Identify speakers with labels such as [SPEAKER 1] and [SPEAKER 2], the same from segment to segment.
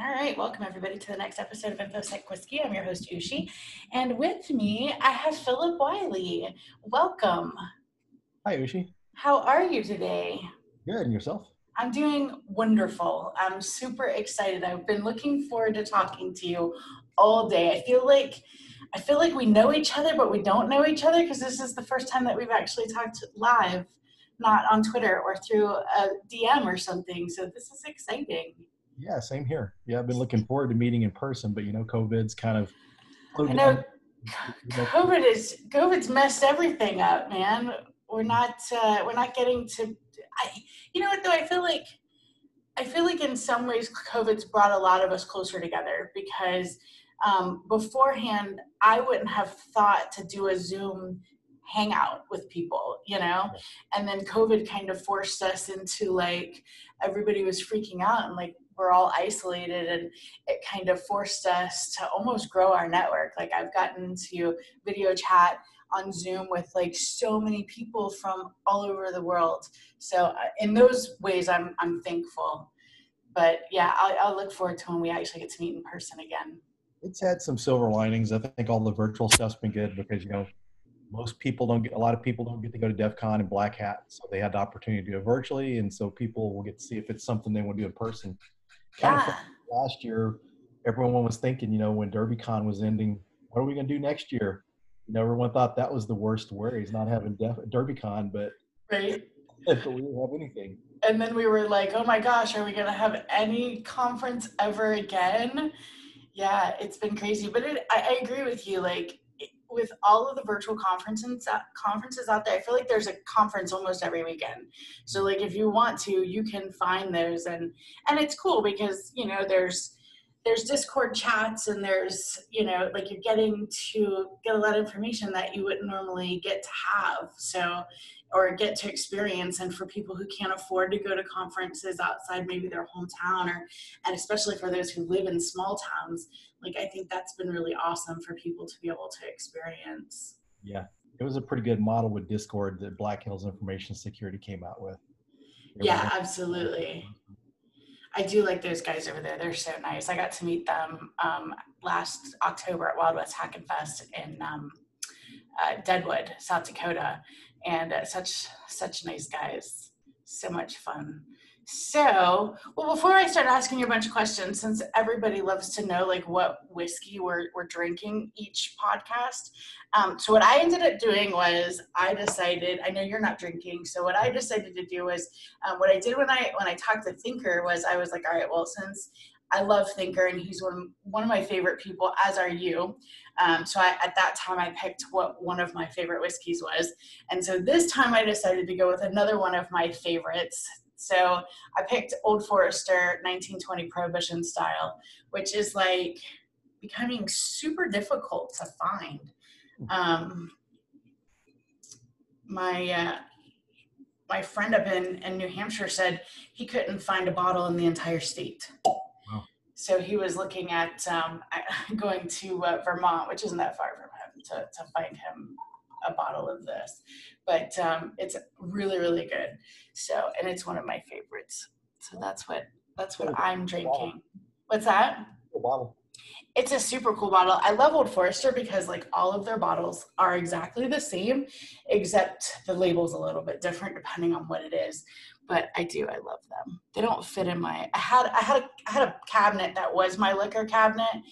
[SPEAKER 1] All right, welcome everybody to the next episode of InfoSec Whiskey. I'm your host Ushi, and with me I have Philip Wiley. Welcome.
[SPEAKER 2] Hi Ushi.
[SPEAKER 1] How are you today?
[SPEAKER 2] Good, and yourself?
[SPEAKER 1] I'm doing wonderful. I'm super excited. I've been looking forward to talking to you all day. I feel like I feel like we know each other, but we don't know each other because this is the first time that we've actually talked live, not on Twitter or through a DM or something. So this is exciting.
[SPEAKER 2] Yeah, same here. Yeah, I've been looking forward to meeting in person, but you know, COVID's kind of.
[SPEAKER 1] I know. COVID is COVID's messed everything up, man. We're not uh, we're not getting to. I, you know what though? I feel like I feel like in some ways COVID's brought a lot of us closer together because um, beforehand I wouldn't have thought to do a Zoom hangout with people, you know? And then COVID kind of forced us into like everybody was freaking out and like we're all isolated and it kind of forced us to almost grow our network. Like I've gotten to video chat on Zoom with like so many people from all over the world. So uh, in those ways, I'm I'm thankful. But yeah, I'll, I'll look forward to when we actually get to meet in person again.
[SPEAKER 2] It's had some silver linings. I think all the virtual stuff's been good because you know most people don't get a lot of people don't get to go to DEF CON and Black Hat, so they had the opportunity to do it virtually, and so people will get to see if it's something they want to do in person. Yeah. last year, everyone was thinking, you know, when DerbyCon was ending, what are we going to do next year? You know, everyone thought that was the worst worries, not having Def- DerbyCon, but
[SPEAKER 1] right.
[SPEAKER 2] but we didn't have anything.
[SPEAKER 1] And then we were like, oh my gosh, are we going to have any conference ever again? Yeah, it's been crazy, but it, I, I agree with you. Like with all of the virtual conferences uh, conferences out there, I feel like there's a conference almost every weekend. So like if you want to, you can find those and and it's cool because you know there's there's Discord chats and there's you know like you're getting to get a lot of information that you wouldn't normally get to have. So or get to experience and for people who can't afford to go to conferences outside maybe their hometown or and especially for those who live in small towns like i think that's been really awesome for people to be able to experience.
[SPEAKER 2] Yeah it was a pretty good model with discord that black hills information security came out with.
[SPEAKER 1] It yeah absolutely. I do like those guys over there. They're so nice. I got to meet them um, last october at wild west hackin fest in um, uh, deadwood south dakota and uh, such such nice guys. So much fun. So, well, before I start asking you a bunch of questions, since everybody loves to know like what whiskey we're, we're drinking each podcast, um, so what I ended up doing was I decided. I know you're not drinking, so what I decided to do was um, what I did when I when I talked to Tinker was I was like, all right, well, since I love Tinker, and he's one of, one of my favorite people, as are you. Um, so I, at that time, I picked what one of my favorite whiskeys was, and so this time I decided to go with another one of my favorites. So I picked Old Forester 1920 Prohibition style, which is like becoming super difficult to find. Um, my uh, my friend up in, in New Hampshire said he couldn't find a bottle in the entire state so he was looking at um, going to uh, Vermont, which isn't that far from him, to, to find him a bottle of this. But um, it's really, really good. So, and it's one of my favorites. So that's what that's what I'm drinking. What's that?
[SPEAKER 2] bottle.
[SPEAKER 1] It's a super cool bottle. I love Old Forester because like all of their bottles are exactly the same, except the label's a little bit different depending on what it is but I do. I love them. They don't fit in my. I had I had a I had a cabinet that was my liquor cabinet,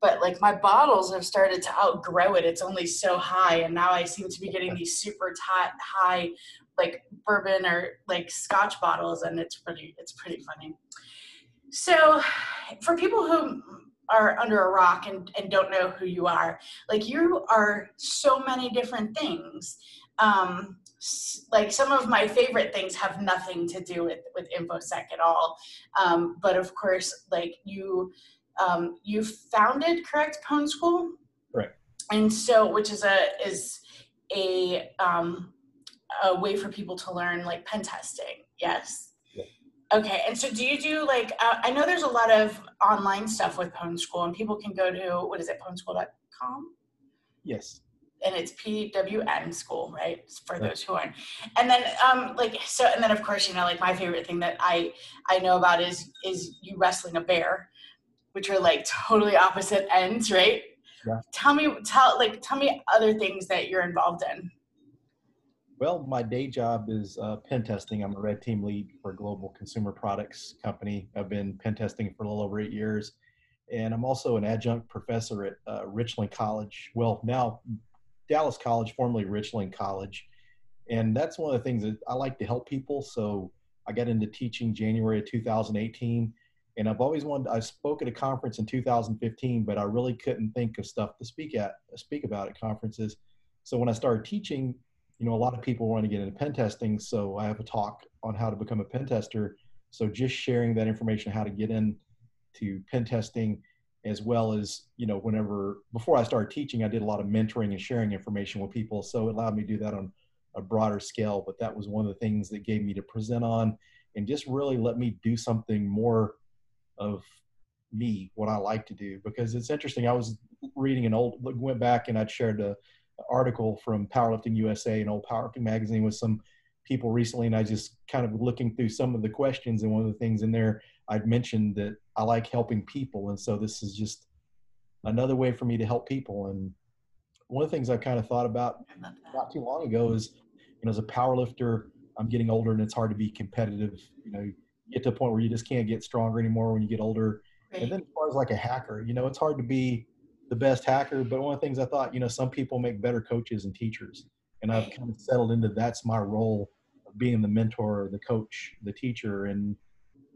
[SPEAKER 1] but like my bottles have started to outgrow it. It's only so high, and now I seem to be getting these super tight high, like bourbon or like Scotch bottles, and it's pretty it's pretty funny. So, for people who are under a rock and, and don't know who you are, like you are so many different things. Um, like some of my favorite things have nothing to do with with infosec at all. Um, but of course like you um, you founded correct pwn school?
[SPEAKER 2] Right
[SPEAKER 1] and so which is a is a um, a way for people to learn like pen testing. Yes? Yeah. okay and so do you do like uh, i know there's a lot of online stuff with pwn school and people can go to what is it pwnschool.com
[SPEAKER 2] yes
[SPEAKER 1] and it's PWN school, right? For those who aren't. And then um like so and then of course, you know, like my favorite thing that I I know about is is you wrestling a bear. which are like totally opposite ends, right?
[SPEAKER 2] Yeah.
[SPEAKER 1] Tell me, tell like, tell me other things that you're involved in.
[SPEAKER 2] Well, my day job is uh, pen testing. I'm a red team lead for a global consumer products company. I've been pen testing for a little over eight years. And I'm also an adjunct professor at uh, Richland College. Well, now Dallas College, formerly Richland College. And that's one of the things that I like to help people. So I got into teaching January of 2018. And I've always wanted, I spoke at a conference in 2015, but I really couldn't think of stuff to speak at, speak about at conferences. So when I started teaching, you know, a lot of people want to get into pen testing. So I have a talk on how to become a pen tester. So just sharing that information, how to get in to pen testing, as well as, you know, whenever, before I started teaching, I did a lot of mentoring and sharing information with people. So it allowed me to do that on a broader scale. But that was one of the things that gave me to present on and just really let me do something more of me, what I like to do. Because it's interesting. I was reading an old, went back and I'd shared a, article from Powerlifting USA, an old powerlifting magazine, with some people recently, and I just kind of looking through some of the questions, and one of the things in there I'd mentioned that I like helping people, and so this is just another way for me to help people. And one of the things I kind of thought about not too long ago is, you know, as a powerlifter, I'm getting older, and it's hard to be competitive. You know, you get to a point where you just can't get stronger anymore when you get older. Right. And then as far as like a hacker, you know, it's hard to be the best hacker, but one of the things I thought, you know, some people make better coaches and teachers. And I've kind of settled into that's my role of being the mentor, the coach, the teacher. And,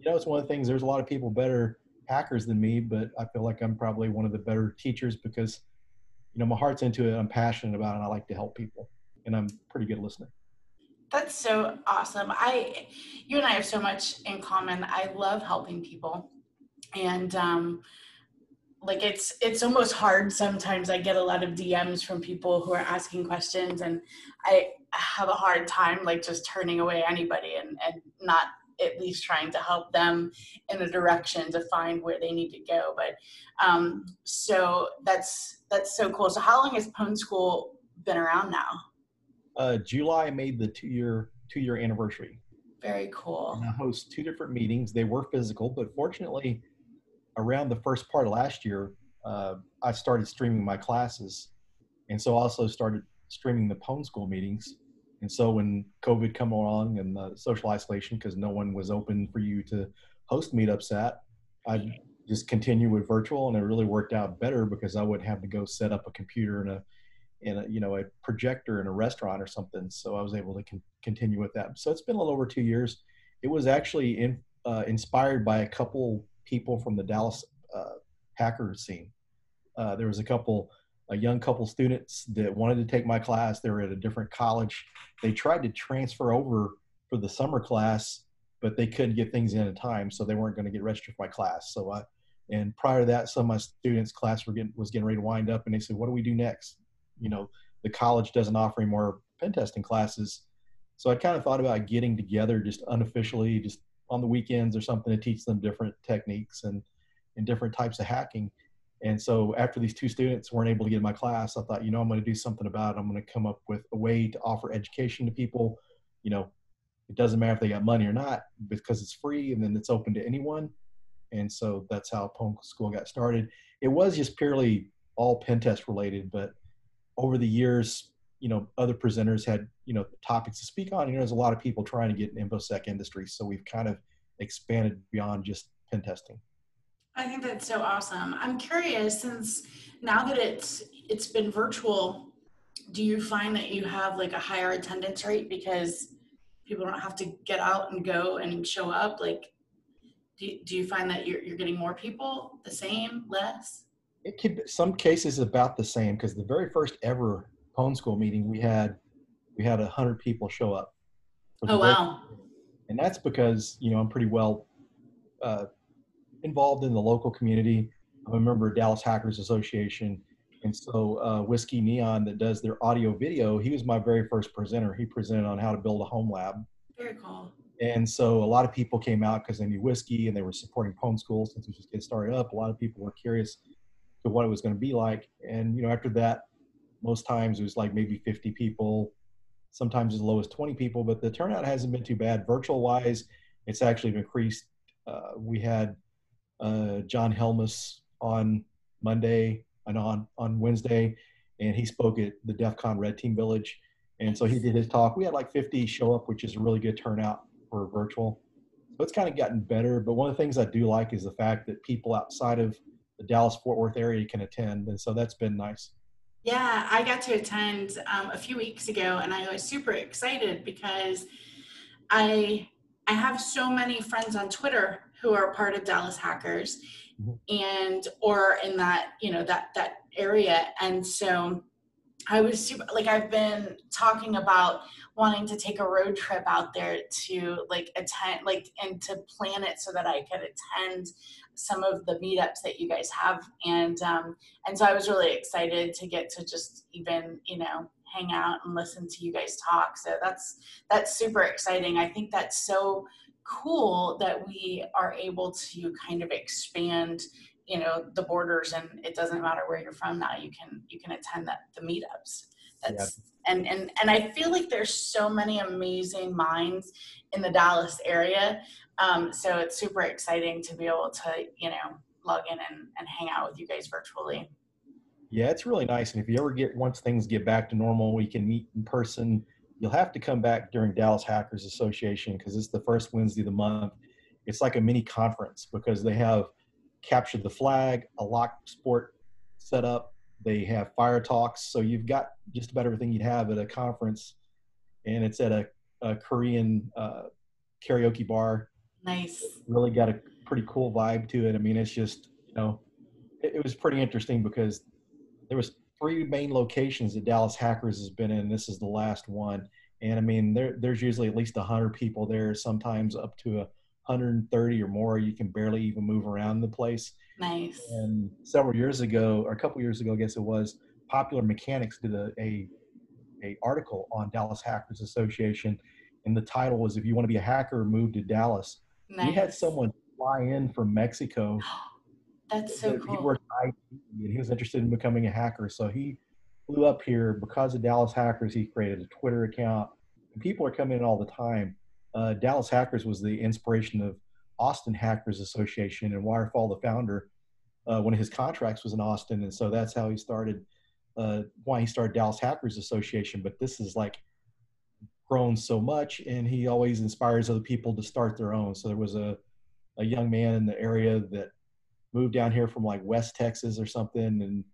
[SPEAKER 2] you know, it's one of the things, there's a lot of people better hackers than me, but I feel like I'm probably one of the better teachers because, you know, my heart's into it. I'm passionate about it. And I like to help people. And I'm pretty good listener.
[SPEAKER 1] That's so awesome. I, you and I have so much in common. I love helping people. And, um, like it's it's almost hard sometimes i get a lot of dms from people who are asking questions and i have a hard time like just turning away anybody and and not at least trying to help them in a direction to find where they need to go. But um so that's that's so cool. So how long has pwn school been around now?
[SPEAKER 2] Uh july made the two year two year anniversary.
[SPEAKER 1] Very cool.
[SPEAKER 2] And i host two different meetings. They were physical but fortunately around the first part of last year, uh, I started streaming my classes, and so also started streaming the Pwn School meetings. And so when COVID come along and the social isolation, because no one was open for you to host meetups at, I just continue with virtual, and it really worked out better because I wouldn't have to go set up a computer and a and a, you know a projector in a restaurant or something. So I was able to con- continue with that. So it's been a little over two years. It was actually in, uh, inspired by a couple people from the Dallas uh, hacker scene. Uh, there was a couple, a young couple students that wanted to take my class. They were at a different college. They tried to transfer over for the summer class, but they couldn't get things in in time, so they weren't going to get registered for my class. So I, and prior to that, some of my students' class were getting was getting ready to wind up, and they said, "What do we do next?" You know, the college doesn't offer any more pen testing classes. So I kind of thought about getting together just unofficially, just on the weekends or something to teach them different techniques and, and different types of hacking. And so after these two students weren't able to get in my class, I thought, you know, I'm going to do something about it. I'm going to come up with a way to offer education to people. You know, it doesn't matter if they got money or not because it's free and then it's open to anyone. And so that's how Pwn School got started. It was just purely all pen test related, but over the years, you know, other presenters had, you know, topics to speak on. You know, there's a lot of people trying to get in InfoSec industry. So we've kind of expanded beyond just pen testing.
[SPEAKER 1] I think that's so awesome. I'm curious since now that it's it's been virtual, do you find that you have like a higher attendance rate because people don't have to get out and go and show up? Like, do, do you find that you're, you're getting more people, the same, less?
[SPEAKER 2] It could be some cases about the same because the very first ever Pwn School meeting, we had we had a hundred people show up.
[SPEAKER 1] Oh wow!
[SPEAKER 2] And that's because you know I'm pretty well uh, involved in the local community. I'm a member of Dallas Hackers Association, and so uh, Whiskey Neon that does their audio video. He was my very first presenter. He presented on how to build a home lab.
[SPEAKER 1] Very cool.
[SPEAKER 2] And so a lot of people came out because they knew whiskey and they were supporting Pwn School since we just getting started up. A lot of people were curious to what it was going to be like. And you know, after that, most times it was like maybe 50 people, sometimes as low as 20 people, but the turnout hasn't been too bad. Virtual wise, it's actually increased. Uh, we had uh, John Helmus on Monday and on on Wednesday, and he spoke at the DEF CON Red Team Village. And so he did his talk. We had like 50 show up, which is a really good turnout for virtual. So it's kind of gotten better. But one of the things I do like is the fact that people outside of the Dallas Fort Worth area can attend. And so that's been nice.
[SPEAKER 1] Yeah, I got to attend um, a few weeks ago and I was super excited because I I have so many friends on Twitter who are part of Dallas Hackers mm-hmm. and or in that, you know, that that area. And so I was super like I've been talking about wanting to take a road trip out there to like attend like and to plan it so that I could attend some of the meetups that you guys have and um and so I was really excited to get to just even you know hang out and listen to you guys talk so that's that's super exciting I think that's so cool that we are able to kind of expand you know the borders and it doesn't matter where you're from now you can you can attend that the meetups that's yeah. and and and i feel like there's so many amazing minds in the dallas area um, so it's super exciting to be able to you know log in and, and hang out with you guys virtually
[SPEAKER 2] yeah it's really nice and if you ever get once things get back to normal we can meet in person you'll have to come back during dallas hackers association because it's the first wednesday of the month it's like a mini conference because they have captured the flag, a lock sport set up. They have fire talks. So you've got just about everything you'd have at a conference. And it's at a, a Korean uh, karaoke bar.
[SPEAKER 1] Nice.
[SPEAKER 2] Really got a pretty cool vibe to it. I mean, it's just, you know, it, it was pretty interesting because there was three main locations that Dallas Hackers has been in. This is the last one. And I mean, there, there's usually at least 100 people there, sometimes up to a 130 or more. You can barely even move around the place.
[SPEAKER 1] Nice.
[SPEAKER 2] And several years ago, or a couple years ago, I guess it was, Popular Mechanics did a, a, a article on Dallas Hackers Association, and the title was "If you want to be a hacker, move to Dallas." Nice. We had someone fly in from Mexico.
[SPEAKER 1] That's so cool.
[SPEAKER 2] He worked IT, and he was interested in becoming a hacker, so he flew up here because of Dallas Hackers. He created a Twitter account. And people are coming in all the time uh, Dallas Hackers was the inspiration of Austin Hackers Association, and Wirefall, the founder, uh, one of his contracts was in Austin, and so that's how he started. Uh, why he started Dallas Hackers Association, but this is like grown so much, and he always inspires other people to start their own. So there was a a young man in the area that moved down here from like West Texas or something, and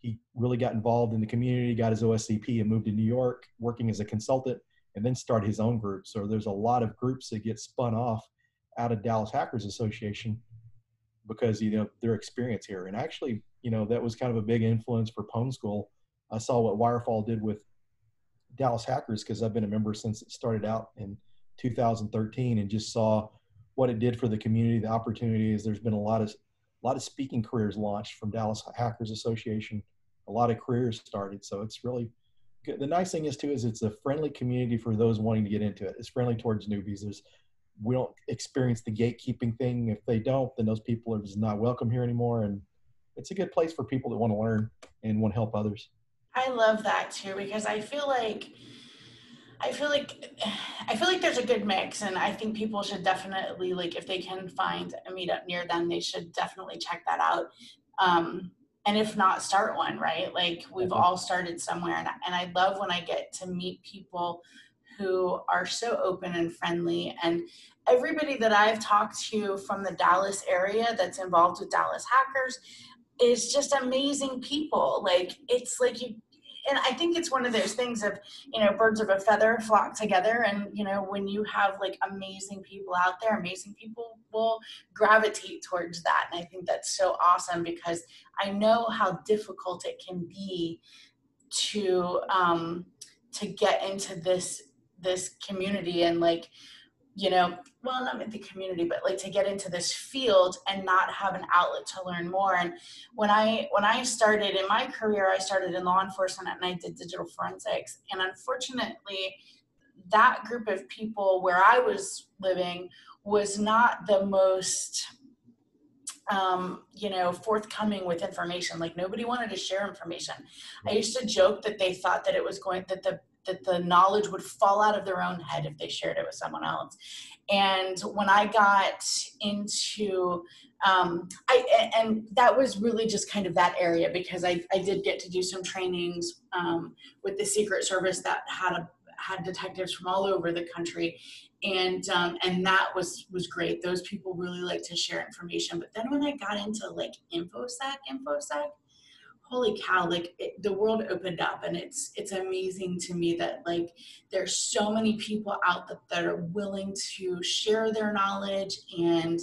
[SPEAKER 2] he really got involved in the community, got his OSCP, and moved to New York, working as a consultant and then start his own group. So there's a lot of groups that get spun off out of Dallas Hackers Association because you know their experience here. And actually, you know, that was kind of a big influence for Pwn School. I saw what Wirefall did with Dallas Hackers because I've been a member since it started out in 2013 and just saw what it did for the community, the opportunities. There's been a lot of a lot of speaking careers launched from Dallas Hackers Association. A lot of careers started, so it's really good. the nice thing is too is it's a friendly community for those wanting to get into it. It's friendly towards newbies. There's we don't experience the gatekeeping thing. If they don't, then those people are just not welcome here anymore. And it's a good place for people that want to learn and want to help others.
[SPEAKER 1] I love that too because I feel like I feel like I feel like there's a good mix and I think people should definitely like if they can find a meetup near them, they should definitely check that out. Um, and if not start one right like we've mm-hmm. all started somewhere and, and i love when i get to meet people who are so open and friendly and everybody that i've talked to from the dallas area that's involved with dallas hackers is just amazing people like it's like you and I think it's one of those things of, you know, birds of a feather flock together. And, you know, when you have like amazing people out there, amazing people will gravitate towards that. And I think that's so awesome because I know how difficult it can be to, um, to get into this, this community and like, you know, well, not in the community, but like to get into this field and not have an outlet to learn more. And when I when I started in my career, I started in law enforcement and I did digital forensics. And unfortunately, that group of people where I was living was not the most um, you know, forthcoming with information. Like nobody wanted to share information. I used to joke that they thought that it was going that the that the knowledge would fall out of their own head if they shared it with someone else. And when I got into um, I and that was really just kind of that area because I, I did get to do some trainings um, with the Secret Service that had a had detectives from all over the country. And um, and that was was great. Those people really like to share information. But then when i got into like infosec infosec holy cow like it, the world opened up and it's it's amazing to me that like there's so many people out that, that are willing to share their knowledge and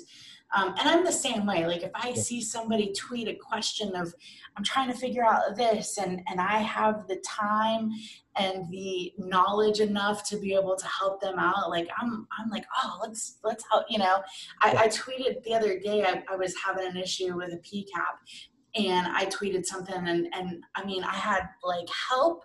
[SPEAKER 1] um, and i'm the same way like if i see somebody tweet a question of i'm trying to figure out this and and i have the time and the knowledge enough to be able to help them out like i'm i'm like oh let's let's help you know? I, I tweeted the other day I, I was having an issue with a pcap and I tweeted something and and I mean I had like help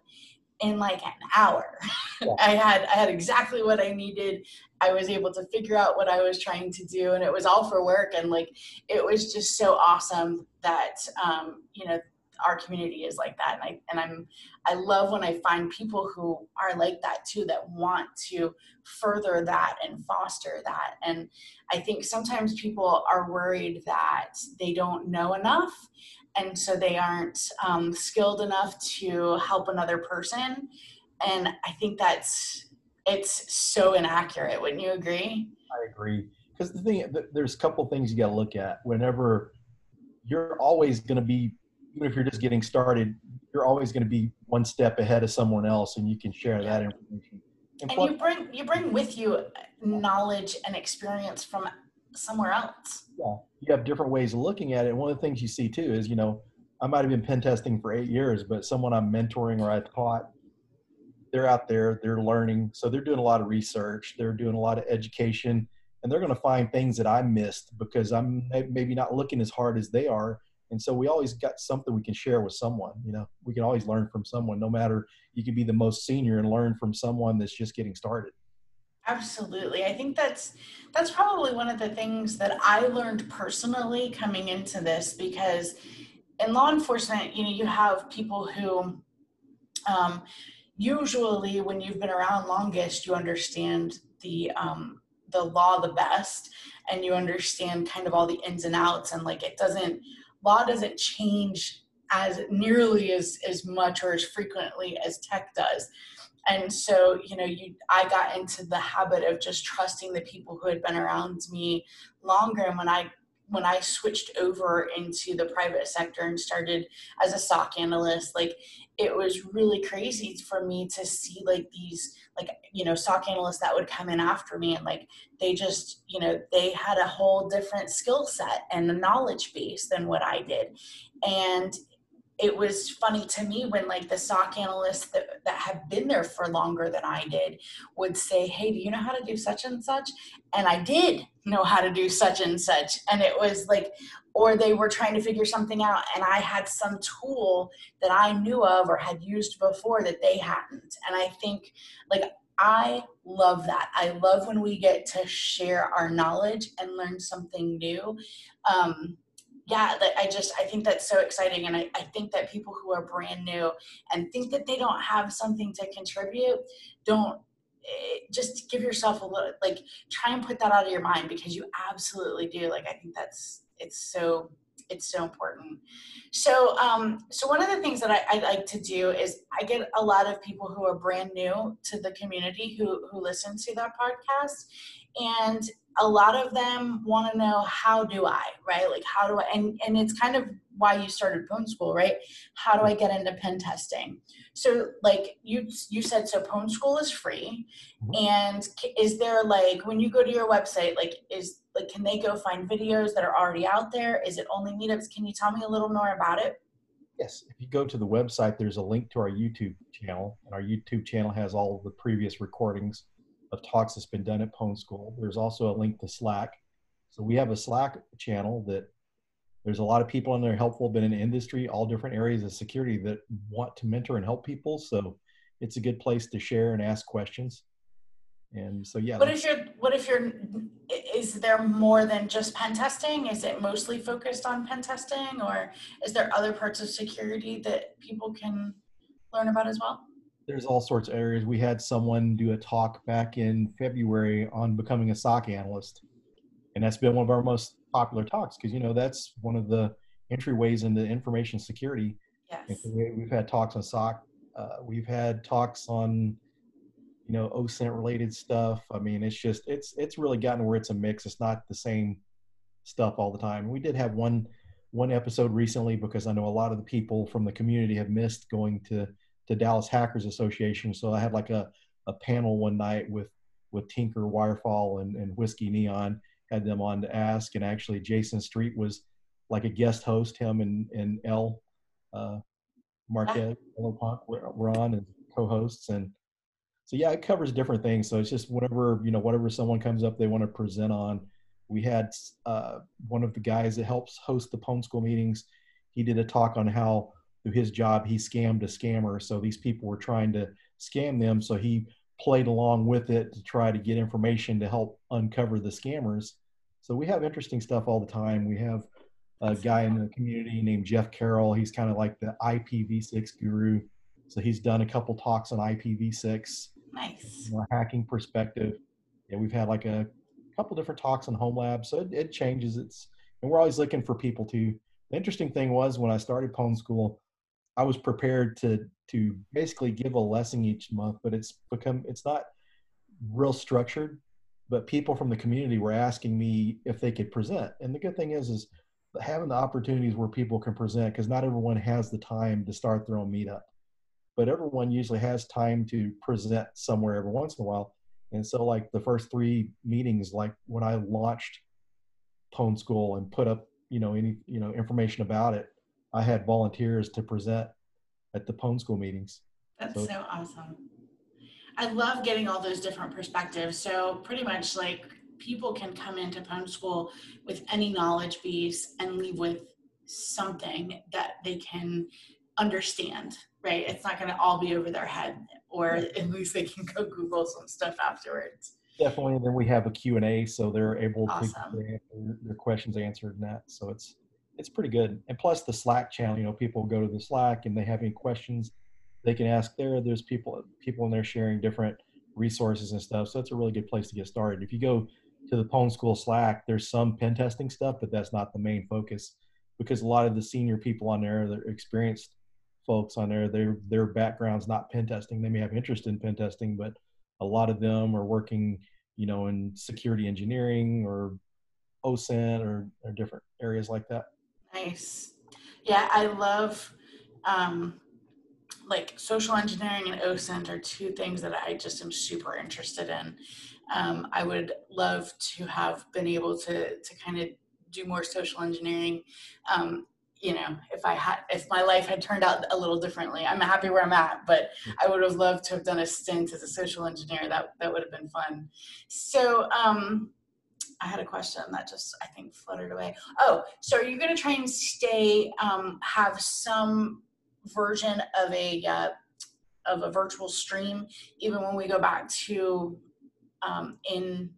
[SPEAKER 1] in like an hour. Yeah. I had I had exactly what I needed. I was able to figure out what I was trying to do and it was all for work and like it was just so awesome that um, you know our community is like that and I and I'm I love when I find people who are like that too that want to further that and foster that and I think sometimes people are worried that they don't know enough and so they aren't um, skilled enough to help another person. And i think that's it's so inaccurate wouldn't you agree?
[SPEAKER 2] I agree. Because the thing there's a couple things you got to look at. Whenever you're always going to be even if you're just getting started you're always going to be one step ahead of someone else and you can share that information.
[SPEAKER 1] And, and plus, you bring you bring with you knowledge and experience from somewhere else
[SPEAKER 2] yeah you have different ways of looking at it. One of the things you see too is, you know, I might have been pen testing for eight years, but someone I'm mentoring or I taught, they're out there, they're learning. So they're doing a lot of research, they're doing a lot of education, and they're going to find things that I missed because I'm maybe not looking as hard as they are. And so we always got something we can share with someone. You know, we can always learn from someone, no matter you can be the most senior and learn from someone that's just getting started.
[SPEAKER 1] Absolutely. I think that's that's probably one of the things that I learned personally coming into this because in law enforcement, you know, you have people who um, usually when you've been around longest, you understand the um, the law the best and you understand kind of all the ins and outs and like it doesn't law doesn't change as nearly as as much or as frequently as tech does and so you know you i got into the habit of just trusting the people who had been around me longer. And when i when i switched over into the private sector and started as a soc analyst like it was really crazy for me to see like these like you know soc analysts that would come in after me and like they just you know they had a whole different skill set and a knowledge base than what i did. And it was funny to me when like the SOC analysts that, that have been there for longer than I did would say, Hey, do you know how to do such and such? And I did know how to do such and such. And it was like, or they were trying to figure something out and I had some tool that I knew of or had used before that they hadn't. And I think like I love that. I love when we get to share our knowledge and learn something new. Um, yeah, I just I think that's so exciting, and I, I think that people who are brand new and think that they don't have something to contribute, don't eh, just give yourself a little like try and put that out of your mind because you absolutely do. Like I think that's it's so it's so important. So, um, so one of the things that I, I, like to do is I get a lot of people who are brand new to the community who who listen to that podcast, and a lot of them want to know how do I, right? Like how do I and and it's kind of why you started Pwn School, right? How do I get into pen testing? So like you you said so Pwn School is free mm-hmm. and is there like when you go to your website like is like can they go find videos that are already out there? Is it only meetups? Can you tell me a little more about it?
[SPEAKER 2] Yes, if you go to the website there's a link to our YouTube channel and our YouTube channel has all of the previous recordings of talks that's been done at Pwn School. There's also a link to Slack. So we have a Slack channel that there's a lot of people in there helpful, been in industry, all different areas of security that want to mentor and help people. So it's a good place to share and ask questions. And so, yeah.
[SPEAKER 1] What if you're, what if you're, is there more than just pen testing? Is it mostly focused on pen testing or is there other parts of security that people can learn about as well?
[SPEAKER 2] There's all sorts of areas. We had someone do a talk back in February on becoming a SOC analyst, and that's been one of our most popular talks because you know that's one of the entryways into information security.
[SPEAKER 1] Yes.
[SPEAKER 2] We've had talks on SOC. Uh, we've had talks on you know OSINT related stuff. I mean, it's just it's it's really gotten where it's a mix. It's not the same stuff all the time. We did have one one episode recently because I know a lot of the people from the community have missed going to to Dallas Hackers Association. So I had like a, a panel one night with with Tinker Wirefall and, and Whiskey Neon, had them on to ask, and actually Jayson Street was like a guest host. Him and and L uh, Marquez were, were on as co-hosts, and so yeah, it covers different things. So it's just whatever you know, whatever someone comes up they want to present on. We had uh, one of the guys that helps host the Pwn School meetings. He did a talk on how through his job he scammed a scammer. So these people were trying to scam them. So he played along with it to try to get information to help uncover the scammers. So we have interesting stuff all the time. We have a guy in the community named Jeff Carrell. He's kind of like the IPv6 guru. So he's done a couple talks on IPv6
[SPEAKER 1] Nice.
[SPEAKER 2] From a hacking perspective. Yeah, we've had like a couple different talks on Home Lab, so it, it changes. It's and we're always looking for people to. The interesting thing was when I started Pwn School, I was prepared to to basically give a lesson each month, but it's become it's not real structured. But people from the community were asking me if they could present, and the good thing is is having the opportunities where people can present because not everyone has the time to start their own meetup but everyone usually has time to present somewhere every once in a while. And so, like the first three meetings, like when I launched Pwn School and put up, you know, any you know information about it, I had volunteers to present at the Pwn School meetings.
[SPEAKER 1] That's so, so awesome. I love getting all those different perspectives. So pretty much like people can come into Pwn School with any knowledge base and leave with something that they can understand right? It's not going to all be over their head, or at least they can go Google some stuff afterwards.
[SPEAKER 2] Definitely. And then we have a Q&A, so they're able awesome. to get their questions answered and that. So it's it's pretty good. And plus the Slack channel, you know, people go to the Slack and they have any questions, they can ask there. There's people people in there sharing different resources and stuff. So it's a really good place to get started. If you go to the Pwn School Slack, there's some pen testing stuff, but that's not the main focus because a lot of the senior people on there, they're experienced folks on there, their their background's not pen testing. They may have interest in pen testing, but a lot of them are working, you know, in security engineering or OSINT or, or different areas like that.
[SPEAKER 1] Nice. Yeah, I love um, like social engineering and OSINT are two things that I just am super interested in. Um, I would love to have been able to to kind of do more social engineering. Um, you know, if I had, if my life had turned out a little differently, I'm happy where I'm at, but I would have loved to have done a stint as a social engineer. That, that would have been fun. So, um, I had a question that just, I think, fluttered away. Oh, so are you going to try and stay, um, have some version of a, uh, of a virtual stream, even when we go back to um, in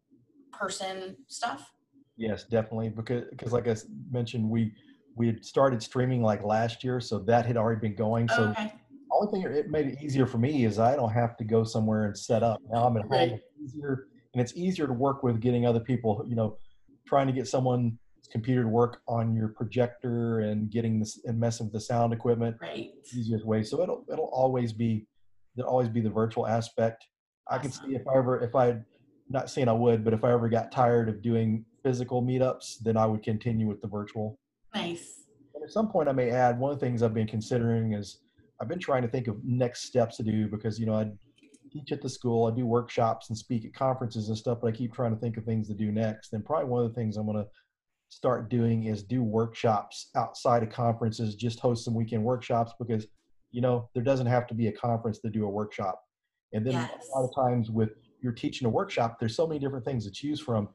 [SPEAKER 1] person stuff?
[SPEAKER 2] Yes, definitely. Because, because like I mentioned, we, we had started streaming like last year, so that had already been going. So okay. only thing it made it easier for me is I don't have to go somewhere and set up. Now I'm at home. Right. Easier, and it's easier to work with getting other people. You know, trying to get someone's computer to work on your projector and getting this and messing with the sound equipment.
[SPEAKER 1] Right.
[SPEAKER 2] Easiest way. So it'll it'll always be there'll always be the virtual aspect. I can see if I ever if I not saying I would, but if I ever got tired of doing physical meetups, then I would continue with the virtual.
[SPEAKER 1] Nice.
[SPEAKER 2] And at some point, I may add one of the things I've been considering is I've been trying to think of next steps to do because you know I teach at the school, I do workshops and speak at conferences and stuff, but I keep trying to think of things to do next. And probably one of the things I'm going to start doing is do workshops outside of conferences, just host some weekend workshops because you know there doesn't have to be a conference to do a workshop. And then yes. a lot of times with you're teaching a workshop, there's so many different things to choose from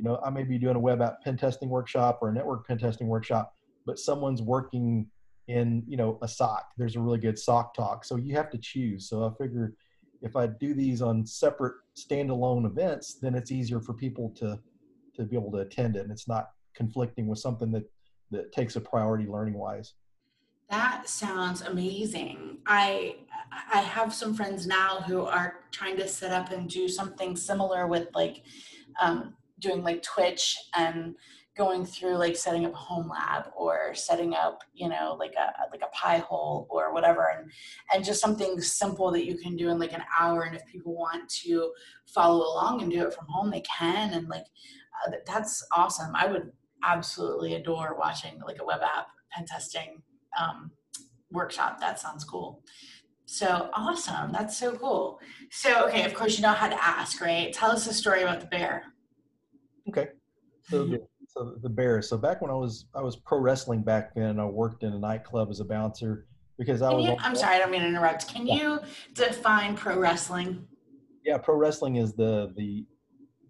[SPEAKER 2] you know, I may be doing a web app pen testing workshop or a network pen testing workshop, but someone's working in, you know, a SOC. There's a really good SOC talk. So you have to choose. So I figure if I do these on separate standalone events, then it's easier for people to to be able to attend it and it's not conflicting with something that that takes a priority learning wise.
[SPEAKER 1] That sounds amazing. I I have some friends now who are trying to set up and do something similar with like um, doing like Twitch and going through like setting up a home lab or setting up you know like a like a Pi-hole or whatever and and just something simple that you can do in like an hour and if people want to follow along and do it from home they can and like uh, that's awesome. I would absolutely adore watching like a web app pen testing um, workshop. That sounds cool. So awesome. That's so cool. So okay of course you know how to ask right? Tell us a story about the bear.
[SPEAKER 2] Okay. So so the Bears. so back when i was i was pro wrestling back then i worked in a nightclub as a bouncer because i
[SPEAKER 1] Can
[SPEAKER 2] was
[SPEAKER 1] you, i'm sorry i don't mean to interrupt. Can
[SPEAKER 2] Yeah.
[SPEAKER 1] you define pro wrestling?
[SPEAKER 2] Yeah pro wrestling is the the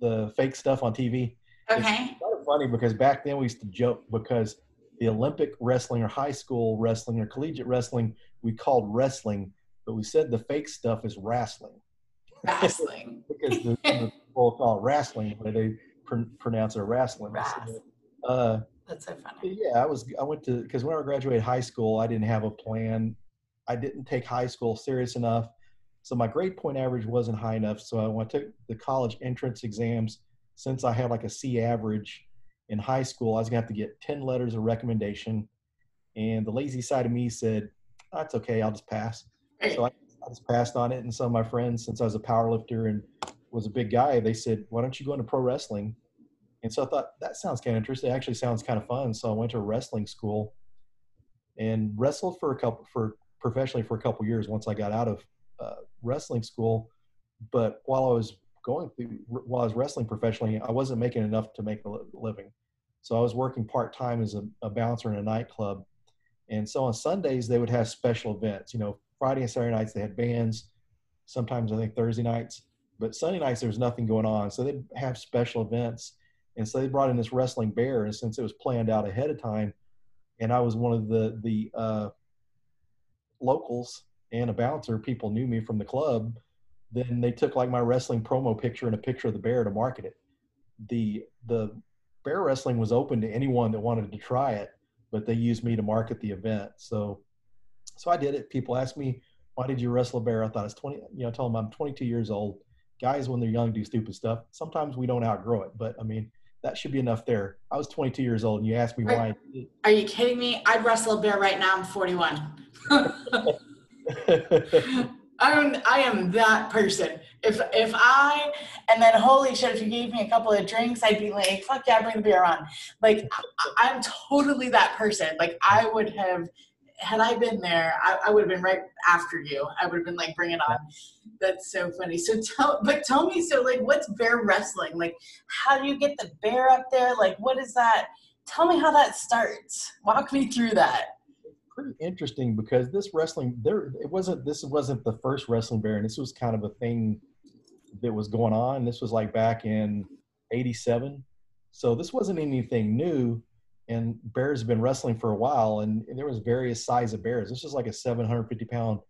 [SPEAKER 2] the fake stuff on tv
[SPEAKER 1] okay.
[SPEAKER 2] kind of funny because back then we used to joke because the Olympic wrestling or high school wrestling or collegiate wrestling we called wrestling, but we said the fake stuff is wrestling.
[SPEAKER 1] Wrestling.
[SPEAKER 2] Because the, the people call it wrestling, but they pr- pronounce it wrestling. Uh,
[SPEAKER 1] that's so funny
[SPEAKER 2] yeah, I was. I went to because when I graduated high school, I didn't have a plan. I didn't take high school serious enough, so my grade point average wasn't high enough. So I went to the college entrance exams. Since I had like a C average in high school, I was gonna have to get ten letters of recommendation, and the lazy side of me said, "That's okay, I'll just pass." So I, I just passed on it, and some of my friends, since I was a power lifter and was a big guy, they said, "Why don't you go into pro wrestling?" And so I thought that sounds kind of interesting. It actually sounds kind of fun. So I went to wrestling school and wrestled for a couple for professionally for a couple years once I got out of uh, wrestling school. But while I was going through, while I was wrestling professionally, I wasn't making enough to make a living. So I was working part time as a, a bouncer in a nightclub. And so on Sundays they would have special events. You know, Friday and Saturday nights they had bands. Sometimes I think Thursday nights, but Sunday nights there was nothing going on. So they'd have special events. And so they brought in this wrestling bear, and since it was planned out ahead of time, and I was one of the the uh, locals and a bouncer, people knew me from the club. Then they took like my wrestling promo picture and a picture of the bear to market it. The the bear wrestling was open to anyone that wanted to try it, but they used me to market the event. So so I did it. People asked me, "Why did you wrestle a bear?" I thought it's twenty. You know, told them I'm 22 years old. Guys, when they're young, do stupid stuff. Sometimes we don't outgrow it, but I mean that should be enough there. I was 22 years old, and you asked me why.
[SPEAKER 1] Are you kidding me? I'd wrestle a bear right now. I'm 41. I'm I am that person. If if I and then holy shit, if you gave me a couple of drinks, I'd be like, fuck yeah, bring the beer on. Like I, I'm totally that person. Like I would have had I been there, I, I would have been right after you. I would have been like, bring it on. That's so funny. So tell, but tell me, so like, what's bear wrestling? Like, how do you get the bear up there? Like, what is that? Tell me how that starts. Walk me through that.
[SPEAKER 2] pretty interesting because this wrestling there it wasn't this wasn't the first wrestling bear and this was kind of a thing that was going on this was like back in 87 so this wasn't anything new and bears have been wrestling for a while and, and there was various size of bears this was like a 750 pound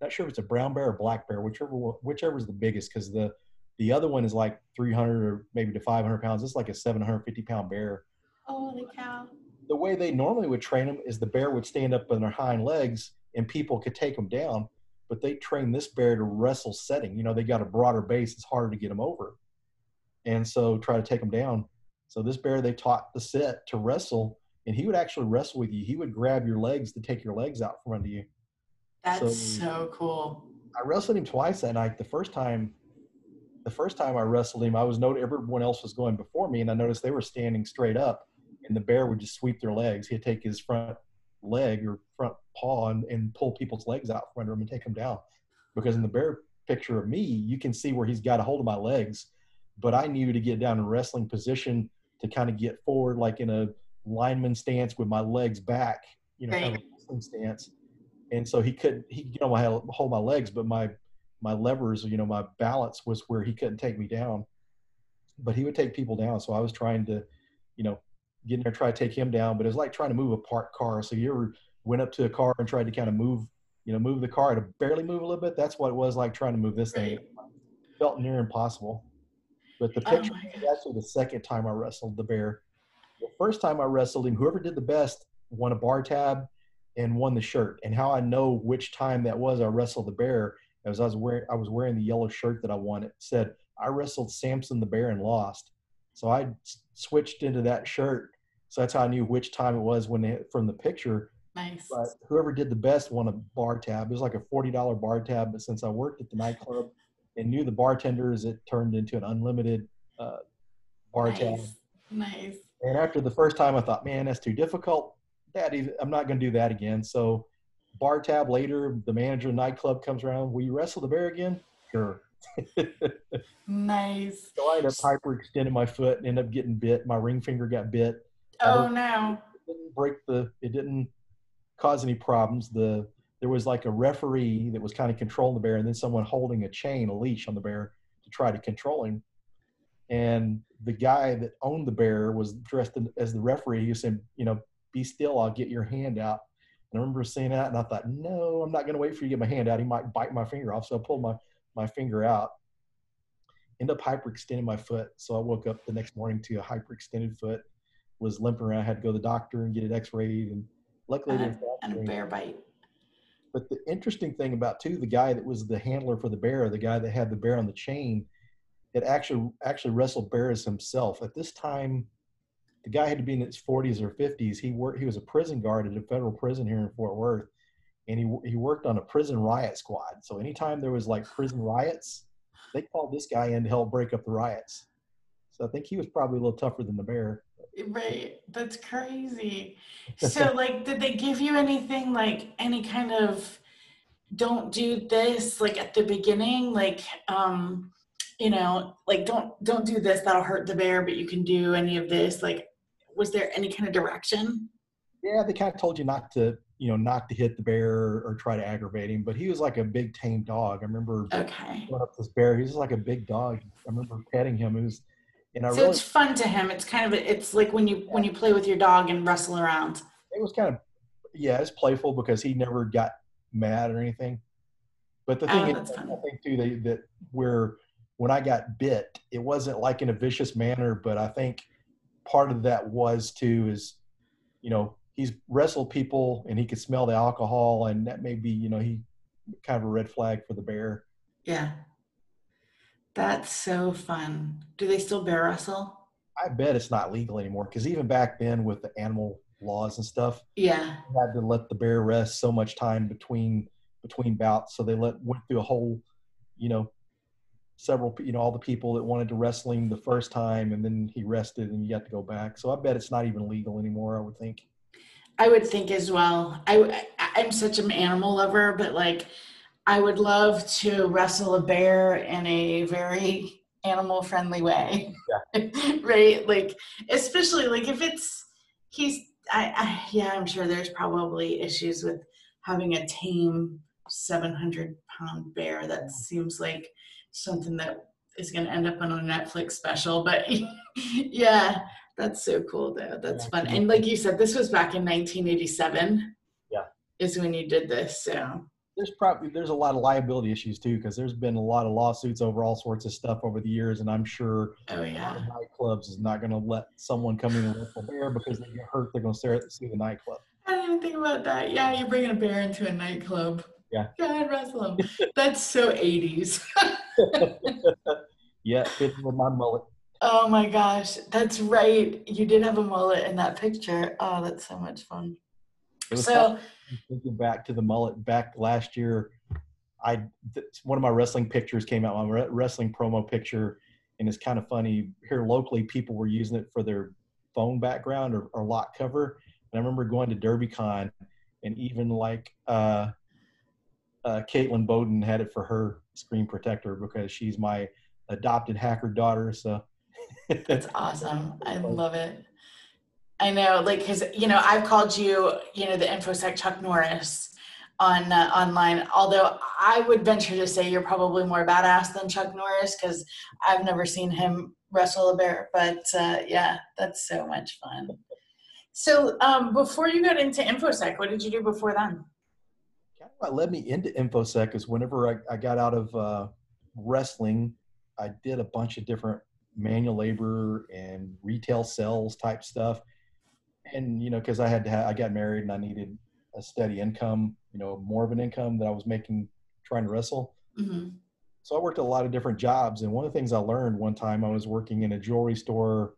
[SPEAKER 2] not sure if it's a brown bear or black bear whichever whichever is the biggest because the the other one is like 300 or maybe to 500 pounds this is like a 750 pound bear
[SPEAKER 1] Holy cow.
[SPEAKER 2] the way they normally would train them is the bear would stand up on their hind legs and people could take them down. But they train this bear to wrestle setting. You know, they got a broader base; it's harder to get them over, and so try to take them down. So this bear they taught the set to wrestle, and he would actually wrestle with you. He would grab your legs to take your legs out from under you.
[SPEAKER 1] That's
[SPEAKER 2] So-
[SPEAKER 1] so cool.
[SPEAKER 2] I wrestled him twice that night. The first time, the first time I wrestled him, I was noting everyone else was going before me, and I noticed they were standing straight up, and the bear would just sweep their legs. He'd take his front leg or front paw and, and pull people's legs out from under him and take them down. Because in the bear picture of me, you can see where he's got a hold of my legs, but I knew to get down in wrestling position to kind of get forward, like in a lineman stance with my legs back, you know, kind of a stance. And so he couldn't, he, you know, to hold my legs, but my, my levers, you know, my balance was where he couldn't take me down, but he would take people down. So I was trying to, you know, get in there, try to take him down, but it was like trying to move a parked car. So you ever went up to a car and tried to kind of move, you know, move the car to barely move a little bit. That's what it was like trying to move this thing. It felt near impossible. But the
[SPEAKER 1] Oh
[SPEAKER 2] picture
[SPEAKER 1] my
[SPEAKER 2] was actually the second time I wrestled the bear. The first time I wrestled him, whoever did the best won a bar tab and won the shirt. And how I know which time that was I wrestled the bear as I was wearing I was wearing the yellow shirt that I won. It said I wrestled Samson the bear and lost. So I switched into that shirt. So that's how I knew which time it was when from the picture.
[SPEAKER 1] Nice.
[SPEAKER 2] But whoever did the best won a bar tab. It was like a forty dollar bar tab. But since I worked at the nightclub and knew the bartenders, it turned into an unlimited uh, bar tab.
[SPEAKER 1] Nice. Nice.
[SPEAKER 2] And after the first time, I thought, man, that's too difficult. That I'm not going to do that again. So, bar tab later, the manager of the nightclub comes around. Will you wrestle the bear again? Sure.
[SPEAKER 1] Nice.
[SPEAKER 2] So I ended up hyperextending my foot and ended up getting bit. My ring finger got bit.
[SPEAKER 1] Oh no.
[SPEAKER 2] It didn't break the. It didn't cause any problems. The there was like a referee that was kind of controlling the bear, and then someone holding a chain, a leash on the bear to try to control him. And the guy that owned the bear was dressed as the referee. He was saying, you know, be still. I'll get your hand out. And I remember seeing that, and I thought, no, I'm not going to wait for you to get my hand out. He might bite my finger off. So I pulled my my finger out. End up hyperextending my foot. So I woke up the next morning to a hyperextended foot. Was limping around. Had to go to the doctor and get it X-rayed, and luckily uh, it
[SPEAKER 1] And, a bear bite.
[SPEAKER 2] But the interesting thing about too, the guy that was the handler for the bear, the guy that had the bear on the chain, had actually actually wrestled bears himself. At this time, the guy had to be in his 40s or 50s. He worked. He was a prison guard at a federal prison here in Fort Worth, and he he worked on a prison riot squad. So anytime there was like prison riots, they called this guy in to help break up the riots. So I think he was probably a little tougher than the bear.
[SPEAKER 1] Right. That's crazy. So like did they give you anything like any kind of don't do this like at the beginning like um you know like don't don't do this that'll hurt the bear but you can do any of this like was there any kind of direction?
[SPEAKER 2] Yeah, they kind of told you not to, you know, not to hit the bear or, try to aggravate him. But he was like a big tame dog. I remember
[SPEAKER 1] Okay.
[SPEAKER 2] going up this bear. He was like a big dog. I remember petting him. It was,
[SPEAKER 1] So
[SPEAKER 2] really,
[SPEAKER 1] it's fun to him. It's kind of it's like when you when you play with your dog and wrestle around.
[SPEAKER 2] it was kind of, yeah, it's playful because he never got mad or anything. But the
[SPEAKER 1] Oh,
[SPEAKER 2] thing
[SPEAKER 1] that's
[SPEAKER 2] is. I think too that that where when I got bit, it wasn't like in a vicious manner, but I think part of that was too is, you know, he's wrestled people and he could smell the alcohol, and that may be, you know, he kind of a red flag for the bear.
[SPEAKER 1] Yeah. That's so fun. Do they still bear wrestle?
[SPEAKER 2] I bet it's not legal anymore because even back then with the animal laws and stuff,
[SPEAKER 1] Yeah.
[SPEAKER 2] they had to let the bear rest so much time between between bouts. So they let went through a whole, you know, several you know all the people that wanted to wrestle him the first time, and then he rested and you got to go back. So I bet it's not even legal anymore. I would think.
[SPEAKER 1] I would think as well. I I'm such an animal lover, but like I would love to wrestle a bear in a very animal friendly way. right? Like especially like if it's he's I, I yeah, I'm sure there's probably issues with having a tame 700 pound bear. That seems like something that is going to end up on a Netflix special. But yeah, that's so cool though. That's
[SPEAKER 2] Yeah,
[SPEAKER 1] fun. And like you said, this was back in 1987.
[SPEAKER 2] Yeah.
[SPEAKER 1] Is when you did this. So
[SPEAKER 2] There's probably there's a lot of liability issues too because there's been a lot of lawsuits over all sorts of stuff over the years, and I'm sure
[SPEAKER 1] oh
[SPEAKER 2] a lot
[SPEAKER 1] yeah.
[SPEAKER 2] of nightclubs is not going to let someone come in and wrestle a bear because they get hurt. They're going to stare at the see the nightclub.
[SPEAKER 1] I didn't even think about that. Yeah, you're bringing a bear into a nightclub.
[SPEAKER 2] Yeah.
[SPEAKER 1] Go ahead, wrestle him. That's so 80s.
[SPEAKER 2] yeah, fitting with my mullet.
[SPEAKER 1] oh my gosh, that's right. You did have a mullet in that picture. Oh, that's so much fun.
[SPEAKER 2] It was
[SPEAKER 1] So,
[SPEAKER 2] thinking back to the mullet back last year i th- one of my wrestling pictures came out my re- wrestling promo picture and it's kind of funny here locally people were using it for their phone background or, or lock cover and i remember going to derbycon and even like uh uh, Caitlin Bowden had it for her screen protector because she's my adopted hacker daughter. So
[SPEAKER 1] That's awesome. I love it. I know, like, because you know, I've called you, you know, the infosec Chuck Norris on uh, online. Although I would venture to say you're probably more badass than Chuck Norris because I've never seen him wrestle a bear. But uh, yeah, that's so much fun. So um, before you got into infosec, what did you do before then?
[SPEAKER 2] what led me into infosec is whenever I, I got out of uh, wrestling i did a bunch of different manual labor and retail sales type stuff and you know because i had to have, i got married and i needed a steady income, you know, more of an income that I was making trying to wrestle. Mm-hmm. So I worked a lot of different jobs. And one of the things I learned one time, I was working in a jewelry store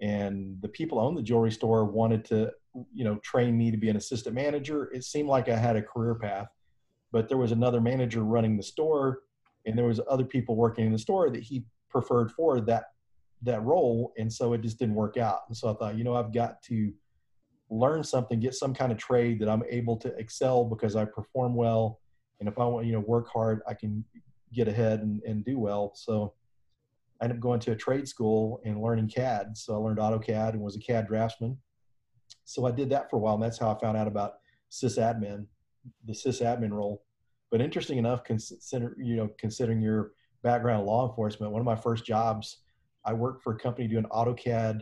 [SPEAKER 2] and the people owned the jewelry store wanted to, you know, train me to be an assistant manager. It seemed like I had a career path, but there was another manager running the store and there was other people working in the store that he preferred for that that role and so it just didn't work out and so i thought you know i've got to learn something get some kind of trade that i'm able to excel because i perform well. And if i want you know work hard i can get ahead and, and do well. So i ended up going to a trade school and learning cad. So i learned autocad and was a cad draftsman. So i did that for a while and that's how i found out about sysadmin the sysadmin role. But interesting enough consider you know considering your background in law enforcement one of my first jobs I worked for a company doing AutoCAD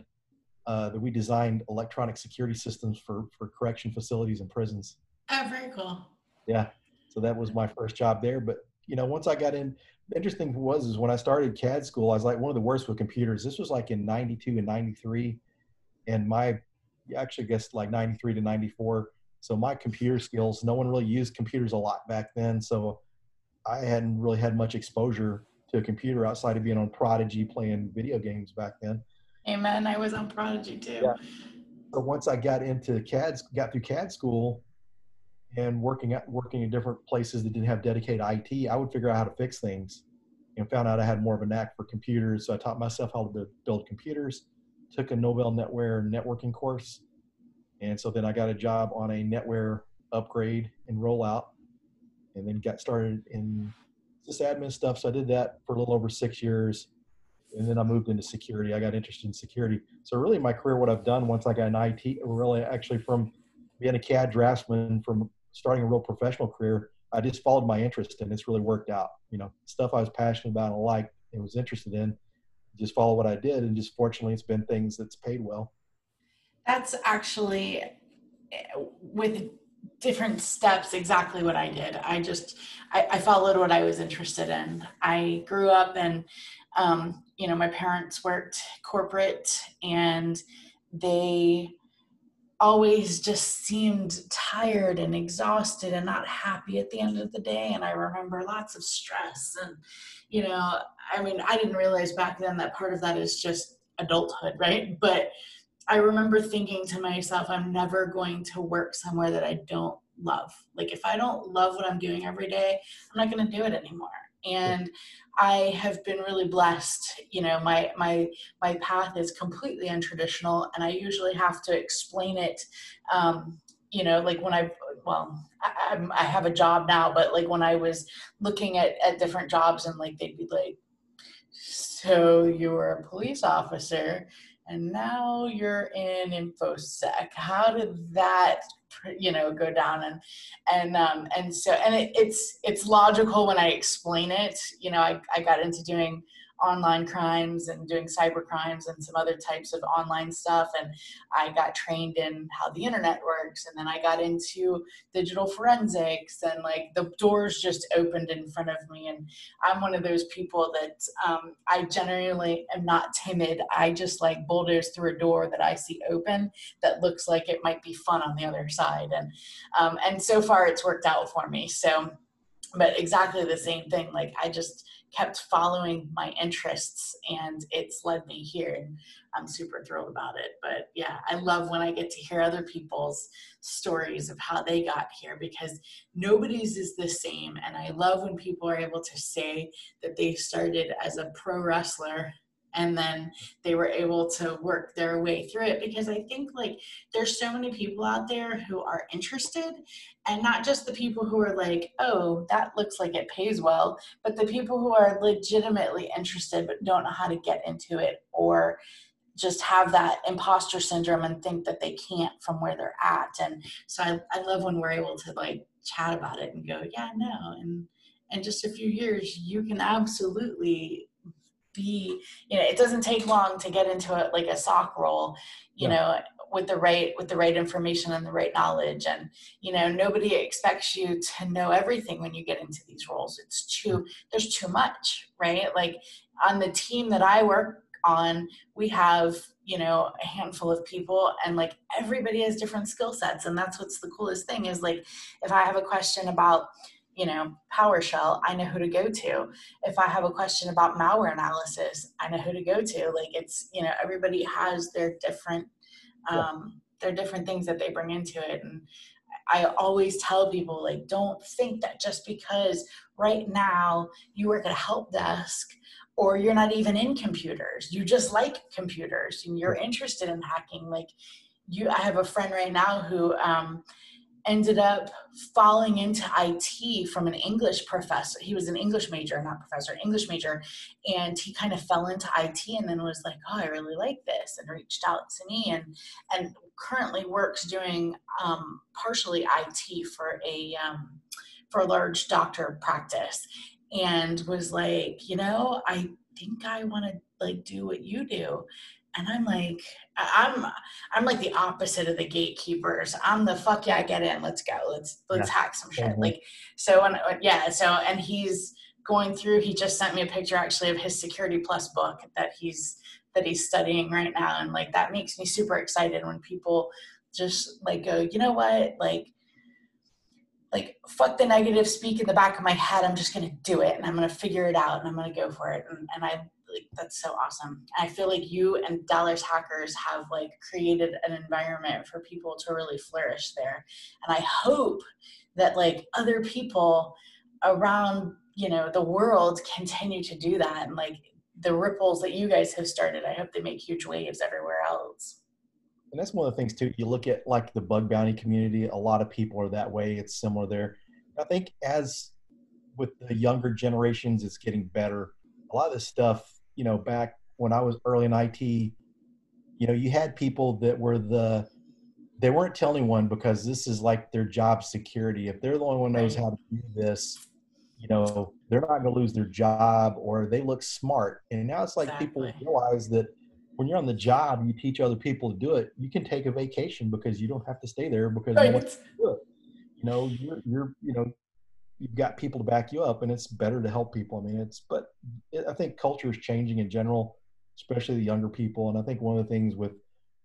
[SPEAKER 2] uh, that we designed electronic security systems for for correction facilities and prisons.
[SPEAKER 1] Oh, very cool.
[SPEAKER 2] Yeah, so that was my first job there. But you know, once I got in, the interesting was is when I started CAD school, I was like one of the worst with computers. This was like in '92 and '93, and my actually guess like '93 to '94. So my computer skills, no one really used computers a lot back then. So I hadn't really had much exposure to a computer outside of being on Prodigy playing video games back then.
[SPEAKER 1] Amen. I was on Prodigy too. Yeah.
[SPEAKER 2] So once I got into CAD, got through CAD school, and working at working in different places that didn't have dedicated IT, I would figure out how to fix things, and found out I had more of a knack for computers. So I taught myself how to build computers. Took a Novell NetWare networking course, and so then I got a job on a NetWare upgrade and rollout, and then got started in just admin stuff. So I did that for a little over six years. And then I moved into security. I got interested in security. So really my career, what I've done once I got an IT, really actually from being a CAD draftsman, from starting a real professional career, I just followed my interest and it's really worked out. You know, stuff I was passionate about and liked and was interested in, just follow what I did. And just fortunately, it's been things that's paid well.
[SPEAKER 1] That's actually with different steps exactly what i did i just I, I, followed what i was interested in i grew up and um, you know my parents worked corporate and they always just seemed tired and exhausted and not happy at the end of the day and i remember lots of stress and you know i mean i didn't realize back then that part of that is just adulthood right but I remember thinking to myself, I'm never going to work somewhere that I don't love. Like if I don't love what I'm doing every day, I'm not going to do it anymore. And I have been really blessed. You know, my my my path is completely untraditional, and I usually have to explain it. Um, you know, like when I well, I, I have a job now, but like when I was looking at at different jobs, and like they'd be like, "So you were a police officer." And now you're in infosec. How did that you know go down? And and um and so and it, it's it's logical when i explain it. You know i, I got into doing online crimes and doing cyber crimes and some other types of online stuff. And I got trained in how the internet works. And then I got into digital forensics and like the doors just opened in front of me. And I'm one of those people that um, I generally am not timid. I just like bulldoze through a door that I see open that looks like it might be fun on the other side. And, um, and so far it's worked out for me. So, but exactly the same thing. Like I just, kept following my interests and it's led me here and i'm super thrilled about it. But yeah i love when i get to hear other people's stories of how they got here because nobody's is the same and i love when people are able to say that they started as a pro wrestler and then they were able to work their way through it. Because i think like there's so many people out there who are interested and not just the people who are like oh that looks like it pays well but the people who are legitimately interested but don't know how to get into it or just have that imposter syndrome and think that they can't from where they're at. And so i, I love when we're able to like chat about it and go yeah no and in just a few years you can absolutely be you know it doesn't take long to get into it like a SOC role you yeah. know with the right with the right information and the right knowledge. And you know nobody expects you to know everything when you get into these roles. It's too there's too much right? Like on the team that i work on we have you know a handful of people and like everybody has different skill sets. And that's what's the coolest thing is like if i have a question about you know powershell i know who to go to. If i have a question about malware analysis i know who to go to. Like it's you know everybody has their different um their different things that they bring into it. And I always tell people like don't think that just because right now you work at a help desk or you're not even in computers you just like computers and you're interested in hacking. Like you i have a friend right now who um, ended up falling into IT from an English professor. He was an English major, not professor, English major. And he kind of fell into IT and then was like, oh, I really like this and reached out to me and, and currently works doing um, partially IT for a, um, for a large doctor practice and was like, you know, I think I want to like do what you do and I'm like, I'm I'm like the opposite of the gatekeepers. I'm the fuck yeah, get in, let's go, let's let's yeah. hack some shit. Mm-hmm. Like so, and yeah, so and he's going through. He just sent me a picture actually of his Security Plus book that he's that he's studying right now, and like that makes me super excited when people just like go, you know what, like like fuck the negative speak in the back of my head i'm just going to do it and i'm going to figure it out and i'm going to go for it and, and i like that's so awesome. I feel like you and Dallas Hackers have like created an environment for people to really flourish there. And I hope that like other people around, you know, the world continue to do that and like the ripples that you guys have started, I hope they make huge waves everywhere else.
[SPEAKER 2] And that's one of the things too. You look at like the bug bounty community, a lot of people are that way. It's similar there. I think as with the younger generations, it's getting better. A lot of this stuff you know, back when I was early in IT, you know, you had people that were the, they weren't telling anyone because this is like their job security. If they're the only one knows how to do this, you know, they're not going to lose their job or they look smart. And now it's like exactly. people realize that when you're on the job, you teach other people to do it. You can take a vacation because you don't have to stay there because right. no one do it. You know, you're, you're, you know, you've got people to back you up and it's better to help people. I mean, it's, but it, I think culture is changing in general, especially the younger people. And I think one of the things with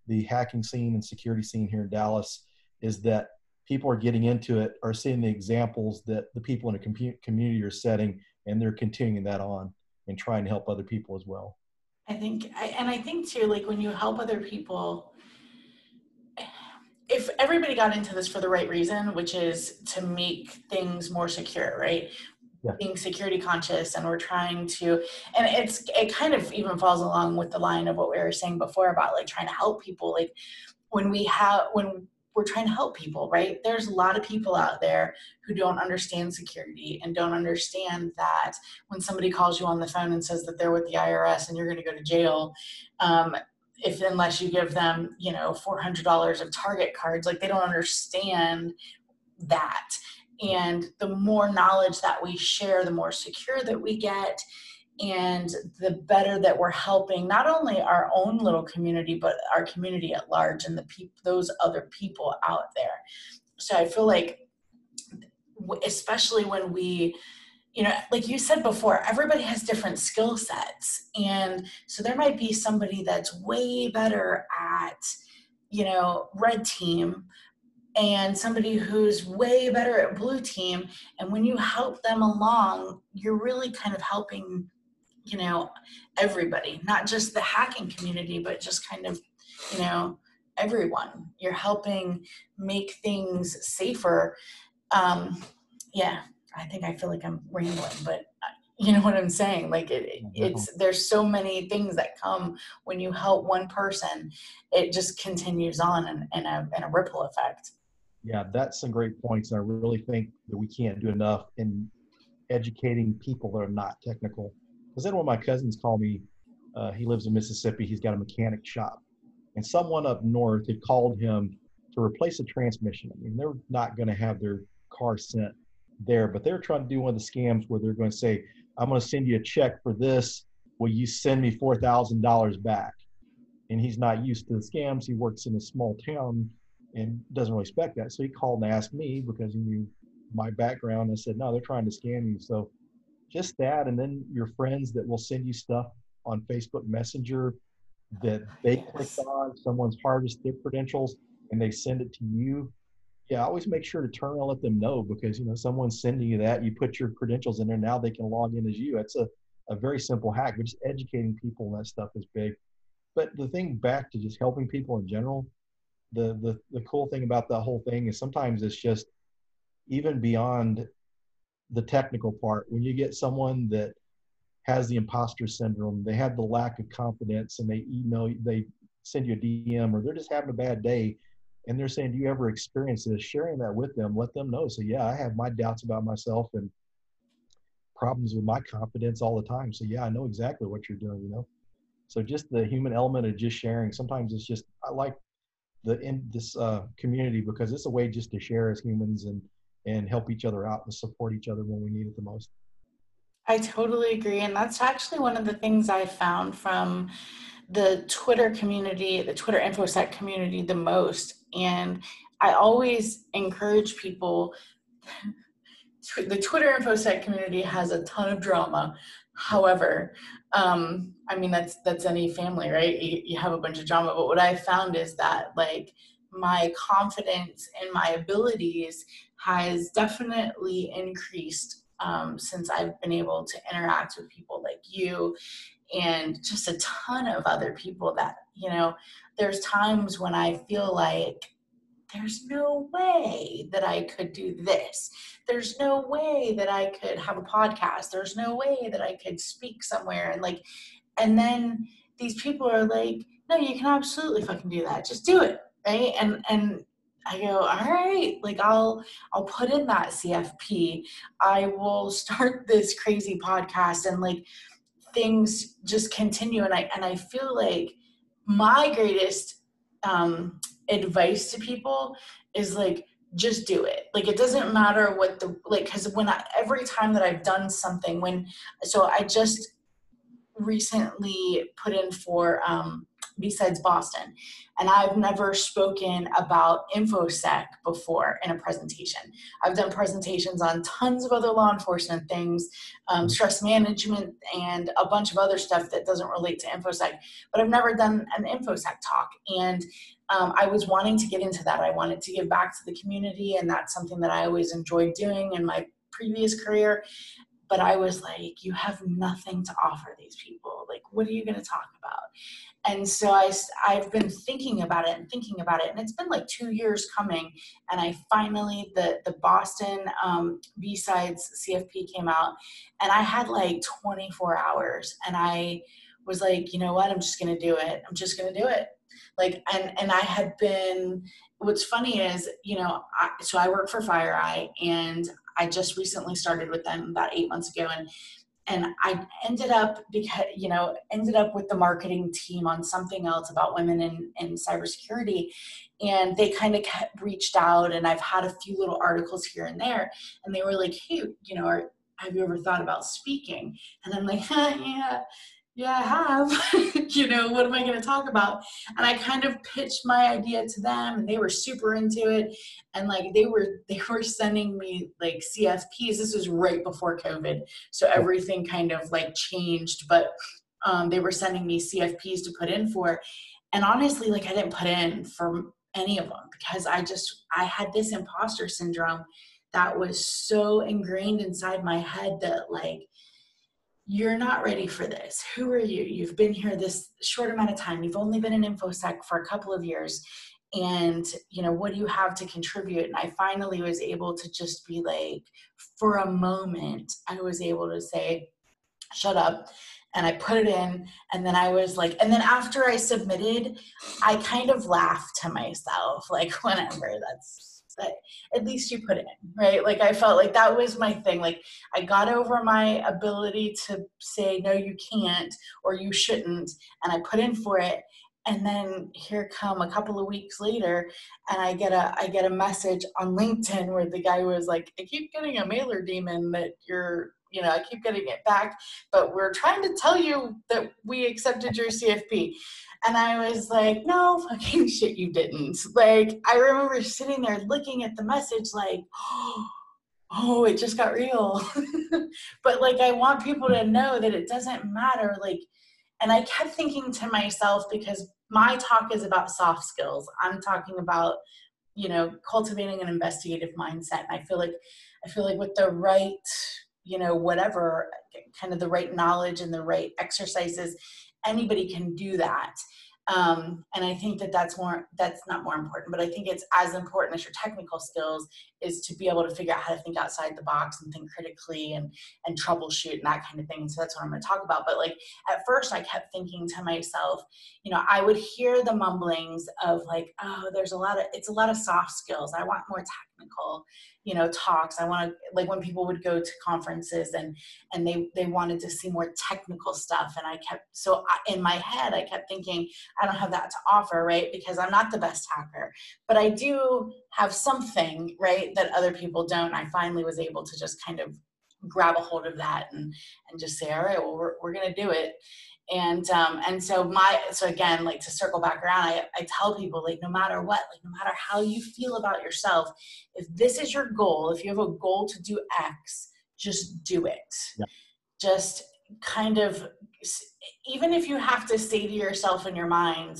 [SPEAKER 2] the hacking scene and security scene here in Dallas is that people are getting into it, are seeing the examples that the people in a com- community are setting, and they're continuing that on and trying to help other people as well.
[SPEAKER 1] I think, and I think too, like when you help other people, if everybody got into this for the right reason, which is to make things more secure, right? Yeah. Being security conscious, and we're trying to, and it's it kind of even falls along with the line of what we were saying before about like trying to help people. Like when we have when we're trying to help people, right? There's a lot of people out there who don't understand security and don't understand that when somebody calls you on the phone and says that they're with the IRS and you're going to go to jail, um, if unless you give them you know $400 of target cards like they don't understand that. And the more knowledge that we share the more secure that we get and the better that we're helping not only our own little community but our community at large and the people those other people out there. So i feel like especially when we you know, like you said before, everybody has different skill sets. And so there might be somebody that's way better at, you know, red team and somebody who's way better at blue team. And when you help them along, you're really kind of helping, you know, everybody, not just the hacking community, but just kind of, you know, everyone. You're helping make things safer. Um, yeah, I think I feel like I'm rambling, but uh, you know what I'm saying? Like it, mm-hmm. it's there's so many things that come when you help one person. It just continues on in, in a in a ripple effect.
[SPEAKER 2] Yeah, that's some great points. And I really think that we can't do enough in educating people that are not technical. Because then when my cousins call me, uh, he lives in Mississippi. He's got a mechanic shop, and someone up north had called him to replace a transmission. I mean, they're not going to have their car sent there, but they're trying to do one of the scams where they're going to say, I'm going to send you a check for this. Will you send me $4,000 back? And he's not used to the scams. He works in a small town and doesn't really expect that. So he called and asked me because he knew my background. I said, no, they're trying to scam you. So just that. And then your friends that will send you stuff on Facebook Messenger that they
[SPEAKER 1] Yes.
[SPEAKER 2] clicked on, someone's harvested their credentials, and they send it to you. Yeah, always make sure to turn and let them know because you know someone's sending you that. You put your credentials in there, now they can log in as you. It's a, a very simple hack, but just educating people and that stuff is big. But the thing back to just helping people in general, the the the cool thing about that whole thing is sometimes it's just even beyond the technical part when you get someone that has the imposter syndrome they have the lack of confidence and they email they send you a dm or they're just having a bad day and they're saying do you ever experience this sharing that with them let them know so yeah i have my doubts about myself and problems with my confidence all the time so yeah i know exactly what you're doing you know so just the human element of just sharing sometimes it's just i like the in this uh, community because it's a way just to share as humans and and help each other out and support each other when we need it the most.
[SPEAKER 1] I totally agree. And that's actually one of the things I found from the Twitter community, the Twitter InfoSec community the most. And I always encourage people. The Twitter InfoSec community has a ton of drama. However, um, I mean that's that's any family, right? You, you have a bunch of drama. But what I found is that like my confidence and my abilities has definitely increased um, since I've been able to interact with people like you and just a ton of other people that, you know, there's times when I feel like there's no way that I could do this. There's no way that I could have a podcast. There's no way that I could speak somewhere. And like, and then these people are like, no, you can absolutely fucking do that. Just do it. Right. And, and I go, all right, like I'll I'll put in that CFP. I will start this crazy podcast and like things just continue. And I and I feel like my greatest um advice to people is like just do it. Like it doesn't matter what the like because when I, every time that i've done something when so i just recently put in for um BSides boston and i've never spoken about infosec before in a presentation i've done presentations on tons of other law enforcement things um, stress management and a bunch of other stuff that doesn't relate to infosec but i've never done an infosec talk and um, I was wanting to get into that. I wanted to give back to the community, and that's something that I always enjoyed doing in my previous career. But I was like, you have nothing to offer these people. Like, what are you going to talk about? And so I, I've been thinking about it and thinking about it, and it's been like two years coming. And I finally, the the Boston um, BSides CFP came out, and I had like 24 hours, and I was like, you know what? I'm just going to do it. I'm just going to do it like and and i had been what's funny is you know I, so i work for FireEye and i just recently started with them about eight months ago and and i ended up because you know ended up with the marketing team on something else about women in in cybersecurity and they kind of reached out and i've had a few little articles here and there and they were like hey you know are, have you ever thought about speaking? And i'm like yeah yeah, I have. you know, what am I going to talk about? And I kind of pitched my idea to them, and they were super into it. And like they were, they were sending me like CFPs. This was right before COVID, so everything kind of like changed. But um, they were sending me CFPs to put in for, and honestly, like I didn't put in for any of them because I just I had this imposter syndrome that was so ingrained inside my head that like you're not ready for this. Who are you? You've been here this short amount of time. You've only been in InfoSec for a couple of years. And, you know, what do you have to contribute? And I finally was able to just be like, for a moment, I was able to say, shut up. And I put it in. And then I was like, and then after I submitted, I kind of laughed to myself, like, whatever, that's at least you put in, right? Like I felt like that was my thing. Like I got over my ability to say, no, you can't or you shouldn't. And I put in for it. And then here come a couple of weeks later, and I get a I get a message on LinkedIn where the guy was like, I keep getting a mailer daemon that you're you know, I keep getting it back, but we're trying to tell you that we accepted your CFP. And I was like, no fucking shit, you didn't. Like, I remember sitting there looking at the message, like, oh, it just got real. but like, I want people to know that it doesn't matter. Like, and I kept thinking to myself, because my talk is about soft skills, I'm talking about, you know, cultivating an investigative mindset. And I feel like, I feel like with the right, you know, whatever, kind of the right knowledge and the right exercises, anybody can do that. Um, and I think that that's more, that's not more important, but I think it's as important as your technical skills is to be able to figure out how to think outside the box and think critically and, and troubleshoot and that kind of thing. So that's what I'm going to talk about. But like at first I kept thinking to myself, you know, I would hear the mumblings of like, oh, there's a lot of, it's a lot of soft skills. I want more technical you know talks. I want to like when people would go to conferences and and they they wanted to see more technical stuff and i kept so I, in my head i kept thinking i don't have that to offer right? Because i'm not the best hacker. But i do have something right that other people don't. I finally was able to just kind of grab a hold of that and and just say all right well we're, we're going to do it and um, and so my so again like to circle back around I, I tell people like no matter what like no matter how you feel about yourself if this is your goal if you have a goal to do x just do it yeah. just kind of even if you have to say to yourself in your mind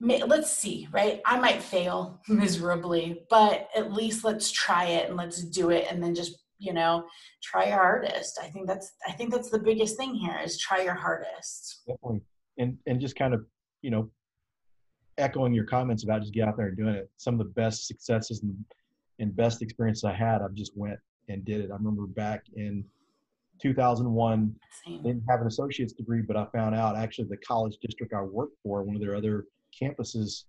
[SPEAKER 1] let's see right i might fail miserably but at least let's try it and let's do it and then just you know try your hardest i think that's i think that's the biggest thing here is try your hardest
[SPEAKER 2] definitely and and just kind of you know echoing your comments about just get out there and doing it some of the best successes and, and best experiences i had i just went and did it i remember back in 2001 Same. didn't have an associate's degree but i found out actually the college district i worked for one of their other campuses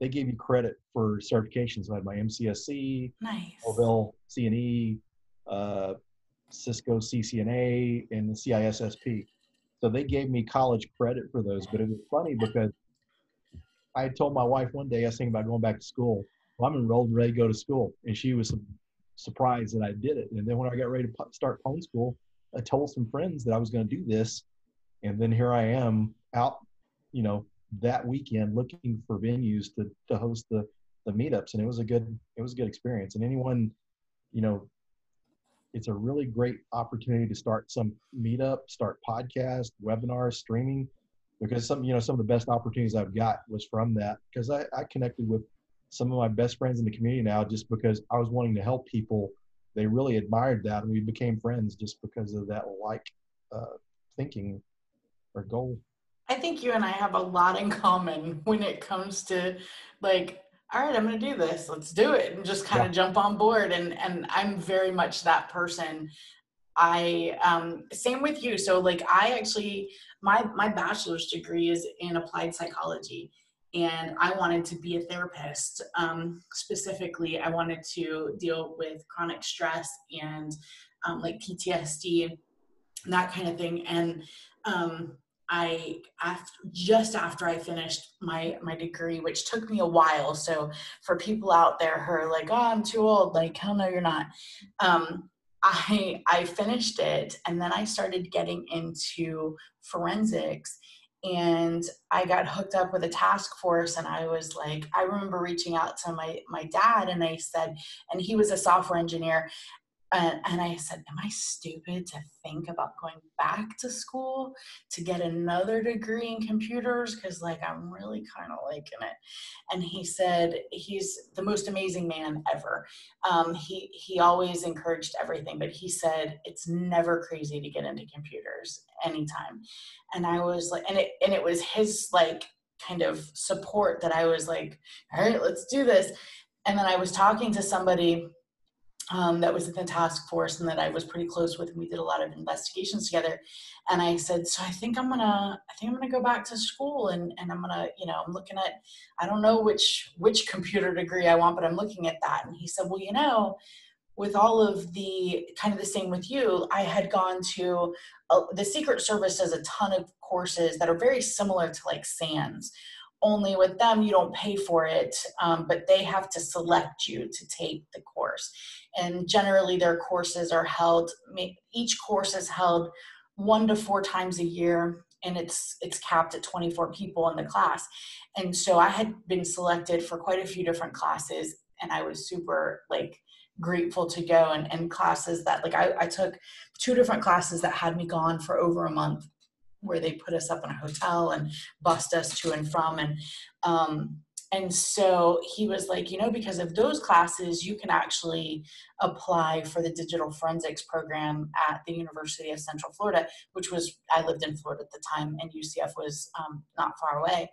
[SPEAKER 2] they gave you credit for certifications. So I had my MCSE,
[SPEAKER 1] nice.
[SPEAKER 2] Novell CNE, uh, Cisco CCNA, and the CISSP. So they gave me college credit for those. But it was funny because I told my wife one day I was thinking about going back to school. Well, I'm enrolled and ready to go to school, and she was surprised that I did it. And then when I got ready to start Pwn School, I told some friends that I was going to do this, and then here I am out, you know, that weekend looking for venues to to host the the meetups, and it was a good it was a good experience. And anyone, you know, it's a really great opportunity to start some meetup, start podcast, webinars, streaming, because some you know some of the best opportunities I've got was from that because I, I connected with some of my best friends in the community now just because I was wanting to help people. They really admired that, and we became friends just because of that like uh, thinking or goal.
[SPEAKER 1] I think you and I have a lot in common when it comes to like all right, I'm going to do this. Let's do it and just kind yeah. of jump on board. And, and I'm very much that person. I, um, same with you. So like I actually, my, my bachelor's degree is in applied psychology and I wanted to be a therapist. Um, specifically, I wanted to deal with chronic stress and um, like PTSD and that kind of thing. And um, I after, just after I finished my my degree, which took me a while. So for people out there who are like, "Oh, I'm too old," like, hell no, you're not. Um, I I finished it, and then I started getting into forensics, and I got hooked up with a task force. And I was like, I remember reaching out to my my dad, and I said, and he was a software engineer, and, and I said, Am I stupid to think about going back to school to get another degree in computers? Because, like, I'm really kind of liking it. And he said, He's the most amazing man ever. Um, he, he always encouraged everything, but he said, It's never crazy to get into computers anytime. And I was like, and it, and it was his, like, kind of support that I was like, All right, let's do this. And then I was talking to somebody um, that was in the task force and that I was pretty close with, and we did a lot of investigations together. And I said, so I think I'm gonna, I think I'm gonna go back to school, and and I'm gonna, you know, I'm looking at, I don't know which which computer degree I want, but I'm looking at that. And he said, well, you know, with all of the kind of the same with you, I had gone to uh, the Secret Service does a ton of courses that are very similar to like SANS only with them you don't pay for it um, but they have to select you to take the course. And generally their courses are held each course is held one to four times a year and it's it's capped at 24 people in the class. And so i had been selected for quite a few different classes and i was super like grateful to go and, and classes that like I, I took two different classes that had me gone for over a month where they put us up in a hotel and bust us to and from. And um, and so he was like you know because of those classes you can actually apply for the digital forensics program at the university of central florida which was i lived in florida at the time and ucf was um, not far away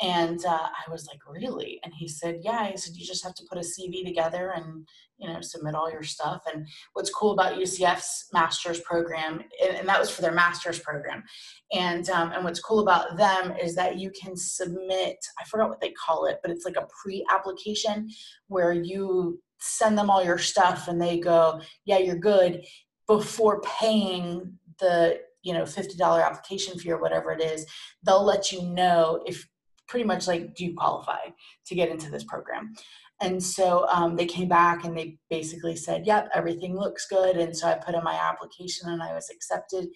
[SPEAKER 1] and uh, I was like, really? And he said, yeah. He said, you just have to put a CV together and, you know, submit all your stuff. And what's cool about UCF's master's program, and that was for their master's program. And, um, and what's cool about them is that you can submit, I forgot what they call it, but it's like a pre-application where you send them all your stuff and they go, yeah, you're good before paying the you know $50 application fee or whatever it is they'll let you know if pretty much like, do you qualify to get into this program? And so um, they came back and they basically said, yep, everything looks good. And so I put in my application and I was accepted.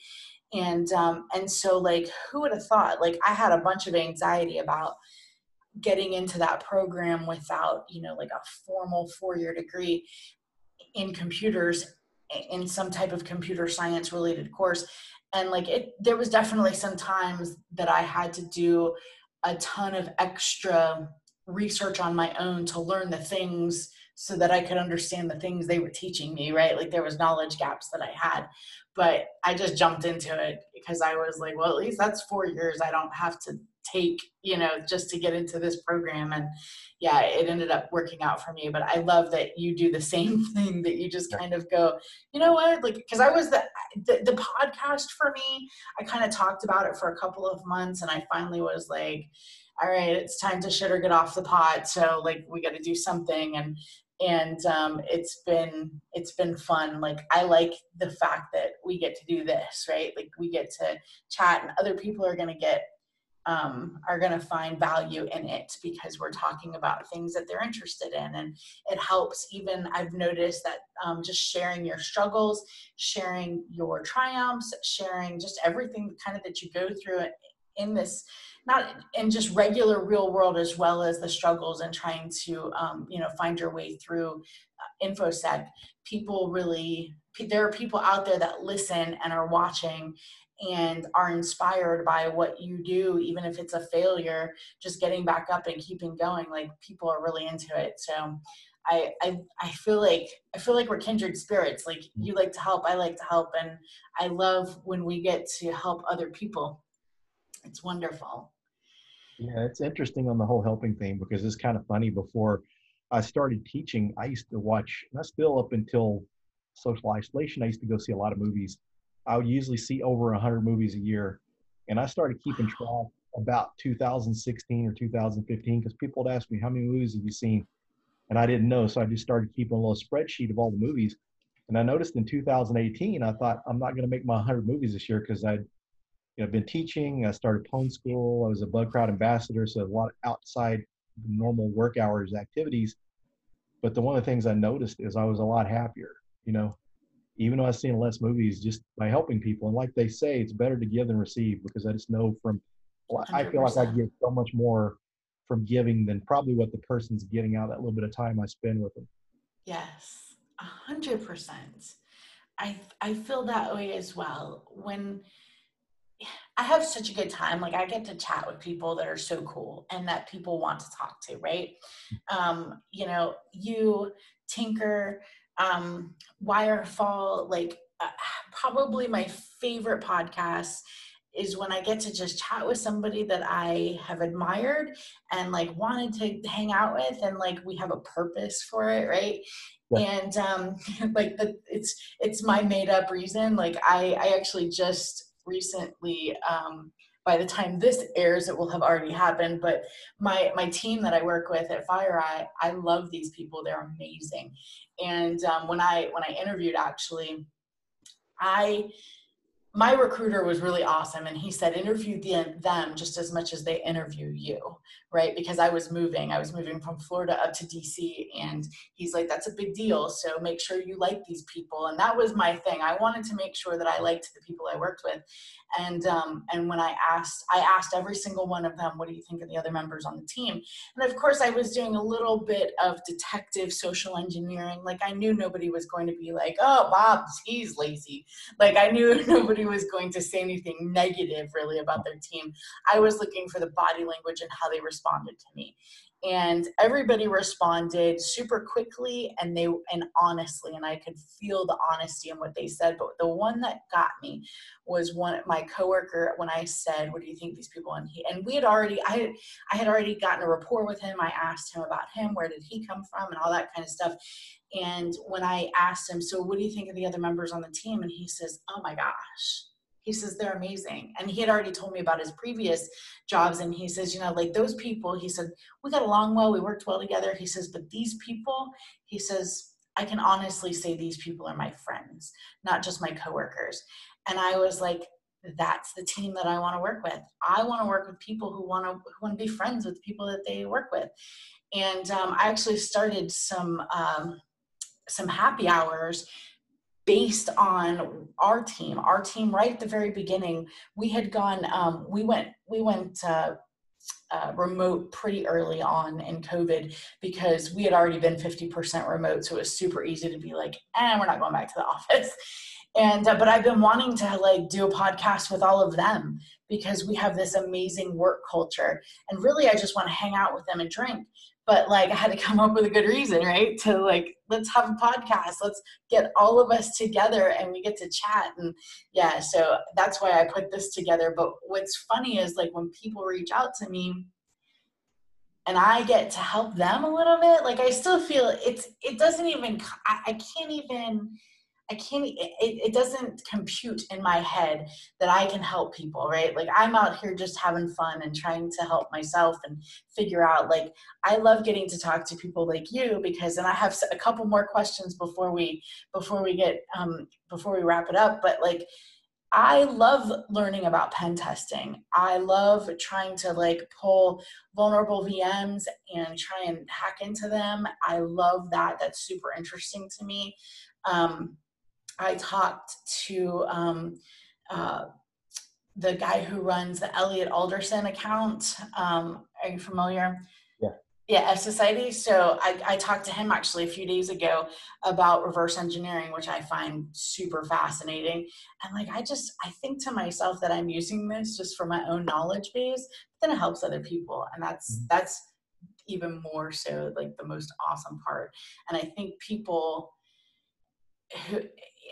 [SPEAKER 1] And um, and so like, who would have thought? Like, I had a bunch of anxiety about getting into that program without you know like a formal four-year degree in computers in some type of computer science related course and like it there was definitely some times that i had to do a ton of extra research on my own to learn the things so that I could understand the things they were teaching me, right? Like there was knowledge gaps that I had. But I just jumped into it because I was like, well, at least that's four years I don't have to take, you know, just to get into this program. And yeah, it ended up working out for me. But I love that you do the same thing that you just kind of go, you know what? Like, because I was the, the, the podcast for me, I kind of talked about it for a couple of months and I finally was like, all right, it's time to shit or get off the pot. So like we got to do something. And and um, it's been it's been fun like i like the fact that we get to do this right like we get to chat and other people are going to get um, are going to find value in it because we're talking about things that they're interested in. And it helps. Even i've noticed that um, just sharing your struggles sharing your triumphs sharing just everything kind of that you go through in this not in just regular real world as well as the struggles and trying to um, you know find your way through uh, infosec. People really there are people out there that listen and are watching and are inspired by what you do even if it's a failure just getting back up and keeping going like people are really into it so I, I I feel like I feel like we're kindred spirits. Like mm. you like to help, I like to help, and I love when we get to help other people. It's wonderful.
[SPEAKER 2] Yeah, it's interesting on the whole helping thing because it's kind of funny. Before I started teaching, I used to watch, and I still up until social isolation, I used to go see a lot of movies. I would usually see over 100 movies a year. And I started keeping track about 2016 or 2015 because people would ask me, How many movies have you seen? And I didn't know. So I just started keeping a little spreadsheet of all the movies. And I noticed in 2018, I thought, I'm not going to make my 100 movies this year because I'd you know, I've been teaching. I started Pwn School. I was a Bugcrowd ambassador, so a lot of outside normal work hours activities. But the one of the things I noticed is I was a lot happier. You know, even though I've seen less movies, just by helping people. And like they say, it's better to give than receive because I just know from. I feel like I get so much more from giving than probably what the person's getting out that little bit of time I spend with them.
[SPEAKER 1] Yes, a hundred percent. I I feel that way as well. When I have such a good time. Like I get to chat with people that are so cool and that people want to talk to, right? Um, you know, you, Tinker, um, Wirefall, like uh, probably my favorite podcast is when I get to just chat with somebody that I have admired and like wanted to hang out with and like we have a purpose for it, right? Yeah. And um like the it's it's my made up reason. Like I I actually just recently um, by the time this airs it will have already happened but my my team that i work with at FireEye i love these people. They're amazing. And um, when i when i interviewed actually i my recruiter was really awesome and he said interview them just as much as they interview you right? Because i was moving. I was moving from florida up to dc and he's like that's a big deal so make sure you like these people and that was my thing. I wanted to make sure that i liked the people i worked with and um, and when i asked i asked every single one of them what do you think of the other members on the team? And of course i was doing a little bit of detective social engineering. Like i knew nobody was going to be like oh bob he's lazy. Like i knew nobody nobody was going to say anything negative really about their team. I was looking for the body language and how they responded to me and everybody responded super quickly and they and honestly and i could feel the honesty in what they said but the one that got me was one my coworker when i said what do you think these people and he and we had already i i had already gotten a rapport with him. I asked him about him where did he come from and all that kind of stuff. And when i asked him so what do you think of the other members on the team? and he says oh my gosh he says they're amazing. And he had already told me about his previous jobs and he says you know like those people he said we got along well we worked well together. He says but these people he says i can honestly say these people are my friends not just my coworkers. And i was like that's the team that i want to work with. I want to work with people who want to who want to be friends with the people that they work with. And um, i actually started some um, some happy hours based on our team our team right at the very beginning we had gone um, we went we went uh, uh, remote pretty early on in covid because we had already been 50% remote so it was super easy to be like and eh, we're not going back to the office. And uh, but i've been wanting to like do a podcast with all of them because we have this amazing work culture. And really i just want to hang out with them and drink but like I had to come up with a good reason, right? To like, let's have a podcast. Let's get all of us together and we get to chat. And yeah, so that's why I put this together. But what's funny is like when people reach out to me and I get to help them a little bit, like I still feel it's, it doesn't even, I, I can't even, I can't, it, it doesn't compute in my head that I can help people, right? Like I'm out here just having fun and trying to help myself and figure out, like, I love getting to talk to people like you because, and I have a couple more questions before we, before we get, um, before we wrap it up, but like, I love learning about pen testing. I love trying to like pull vulnerable VMs and try and hack into them. I love that. That's super interesting to me. Um, I talked to um, uh, the guy who runs the Elliot Alderson account. Um, are you familiar?
[SPEAKER 2] Yeah.
[SPEAKER 1] Yeah, Society. So I, I talked to him actually a few days ago about reverse engineering, which I find super fascinating. And like, I just, I think to myself that I'm using this just for my own knowledge base, but then it helps other people. And that's, mm-hmm. that's even more so like the most awesome part. And I think people who,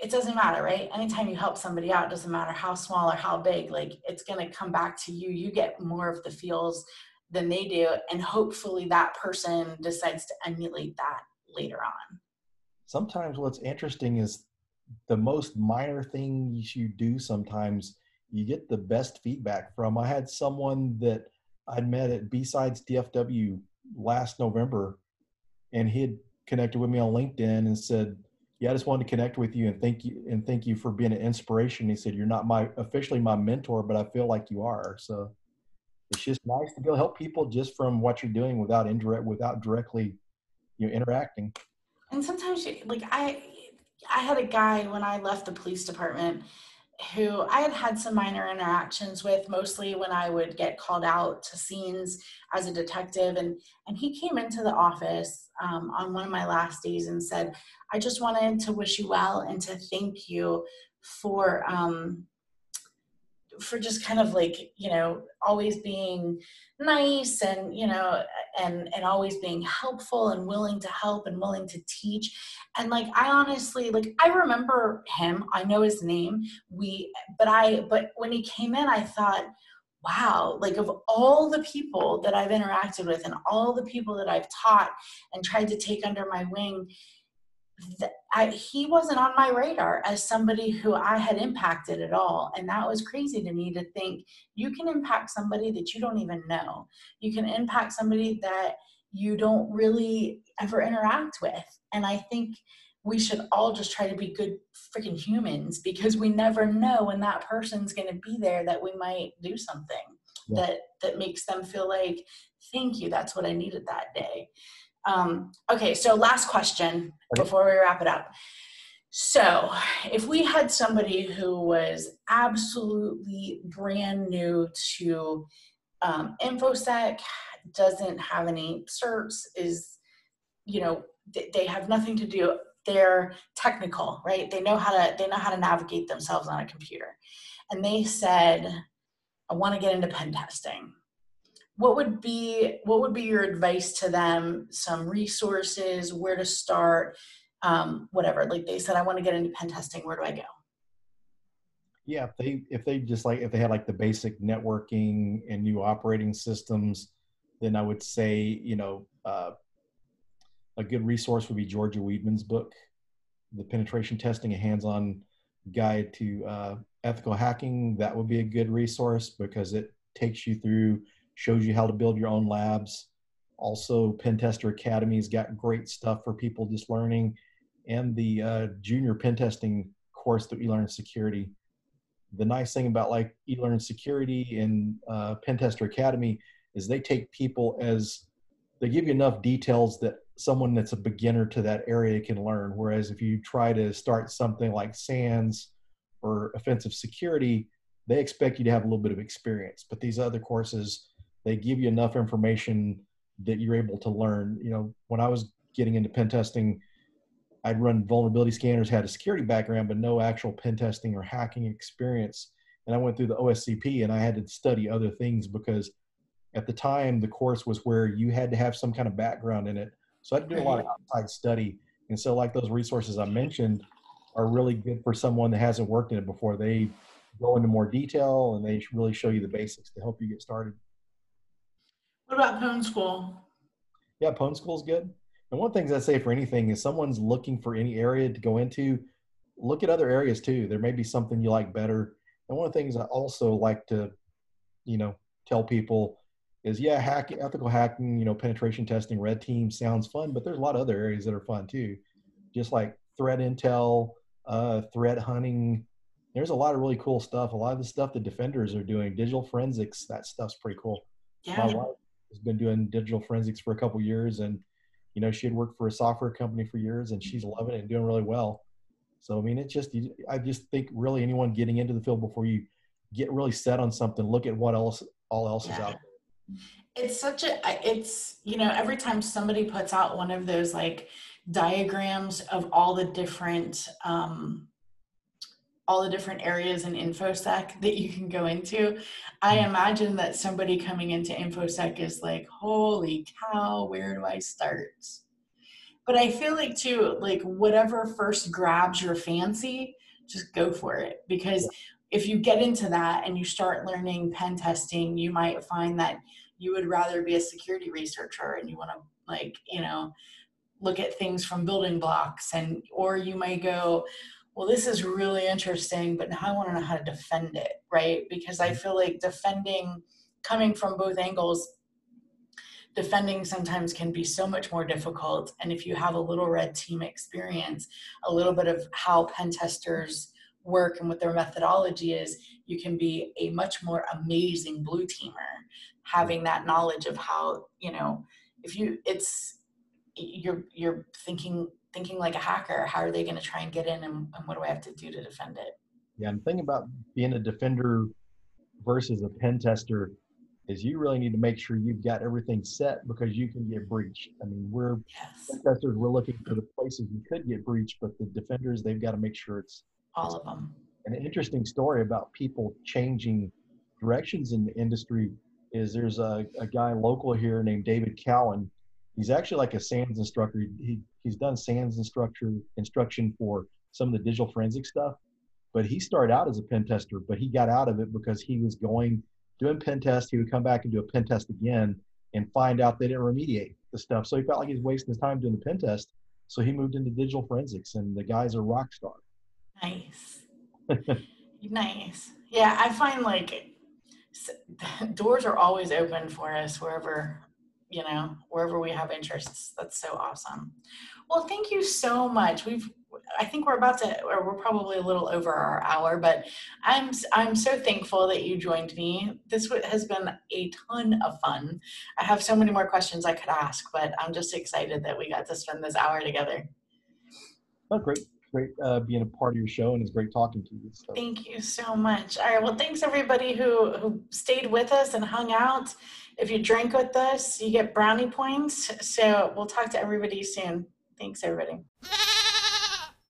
[SPEAKER 1] it doesn't matter, right? Anytime you help somebody out, doesn't matter how small or how big, like it's going to come back to you. You get more of the feels than they do. And hopefully that person decides to emulate that later on.
[SPEAKER 2] Sometimes what's interesting is the most minor things you do sometimes you get the best feedback from. I had someone that I'd met at BSides DFW last November and he had connected with me on LinkedIn and said, yeah, I just wanted to connect with you and thank you and thank you for being an inspiration. He said, You're not my officially my mentor, but I feel like you are. So it's just nice to go help people just from what you're doing without indirect without directly you know interacting.
[SPEAKER 1] And sometimes like I I had a guy when I left the police department who I had had some minor interactions with, mostly when I would get called out to scenes as a detective. And, and he came into the office um, on one of my last days and said, I just wanted to wish you well and to thank you for um, for just kind of like you know always being nice and you know and and always being helpful and willing to help and willing to teach. And like i honestly like i remember him. I know his name. We but i but when he came in i thought wow like of all the people that i've interacted with and all the people that i've taught and tried to take under my wing I, he wasn't on my radar as somebody who I had impacted at all. And that was crazy to me to think you can impact somebody that you don't even know. You can impact somebody that you don't really ever interact with. And I think we should all just try to be good freaking humans because we never know when that person's going to be there that we might do something yeah. that that makes them feel like thank you that's what i needed that day um, okay, so last question okay. before we wrap it up. So, if we had somebody who was absolutely brand new to um, InfoSec, doesn't have any certs, is, you know, they have nothing to do they're technical, right? They know how to they know how to navigate themselves on a computer. And they said, I want to get into pen testing. What would be what would be your advice to them? Some resources, where to start, um, whatever. Like they said, I want to get into pen testing. Where do I go?
[SPEAKER 2] Yeah, if they if they just like if they had like the basic networking and new operating systems, then I would say you know uh, a good resource would be Georgia Weidman's book, The Penetration Testing: A Hands-On Guide to uh, Ethical Hacking. That would be a good resource because it takes you through, shows you how to build your own labs. Also, Pen Tester Academy's got great stuff for people just learning, and the uh, junior pen testing course through eLearn Security. The nice thing about like eLearn Security and uh, Pen Tester Academy is they take people as they give you enough details that someone that's a beginner to that area can learn. Whereas if you try to start something like SANS or offensive security, they expect you to have a little bit of experience. But these other courses, they give you enough information that you're able to learn. You know, when I was getting into pen testing, I'd run vulnerability scanners, had a security background, but no actual pen testing or hacking experience. And I went through the OSCP and I had to study other things because at the time the course was where you had to have some kind of background in it so I do a lot of outside study. And so like those resources I mentioned are really good for someone that hasn't worked in it before. They go into more detail and they really show you the basics to help you get started.
[SPEAKER 1] What about Pwn School?
[SPEAKER 2] Yeah, Pwn School is good. And one thing I say for anything is someone's looking for any area to go into, look at other areas too. There may be something you like better. And one of the things I also like to, you know, tell people is yeah, hacking, ethical hacking, you know, penetration testing, red team sounds fun, but there's a lot of other areas that are fun too. Just like threat intel, uh, threat hunting. There's a lot of really cool stuff. A lot of the stuff the defenders are doing, digital forensics, that stuff's pretty cool. Yeah. My wife has been doing digital forensics for a couple years and you know, she had worked for a software company for years and she's loving it and doing really well. So, I mean, it's just, I just think really anyone getting into the field before you get really set on something, look at what else, all else yeah. is out there
[SPEAKER 1] it's such a it's you know every time somebody puts out one of those like diagrams of all the different um all the different areas in infosec that you can go into. I mm-hmm. imagine that somebody coming into infosec is like holy cow where do i start? But i feel like too like whatever first grabs your fancy just go for it. Because if you get into that and you start learning pen testing you might find that you would rather be a security researcher and you want to like you know look at things from building blocks and or you might go well this is really interesting but now i want to know how to defend it right because i mm-hmm. feel like defending coming from both angles defending sometimes can be so much more difficult and if you have a little red team experience a little bit of how pen testers work and what their methodology is you can be a much more amazing blue teamer having that knowledge of how you know if you it's you're you're thinking thinking like a hacker how are they going to try and get in and, and what do i have to do to defend it
[SPEAKER 2] yeah and the thing about being a defender versus a pen tester is you really need to make sure you've got everything set because you can get breached. I mean, we're yes. testers, we're looking for the places you could get breached, but the defenders, they've got to make sure it's
[SPEAKER 1] all of them.
[SPEAKER 2] An interesting story about people changing directions in the industry is there's a, a guy local here named David Cowan. He's actually like a SANS instructor. He, he's done SANS instructor instruction for some of the digital forensic stuff, but he started out as a pen tester, but he got out of it because he was going doing pen tests. He would come back and do a pen test again and find out they didn't remediate the stuff. So he felt like he was wasting his time doing the pen test. So he moved into digital forensics, and the guy's a rock star.
[SPEAKER 1] Nice. nice. Yeah, I find like doors are always open for us wherever you know wherever we have interests that's so awesome well thank you so much we've i think we're about to or we're probably a little over our hour but i'm i'm so thankful that you joined me this has been a ton of fun i have so many more questions i could ask but i'm just excited that we got to spend this hour together
[SPEAKER 2] oh great great uh, being a part of your show, and it's great talking to you.
[SPEAKER 1] So. Thank you so much. All right, well, thanks everybody who who stayed with us and hung out. If you drink with us, you get brownie points. So we'll talk to everybody soon. Thanks, everybody.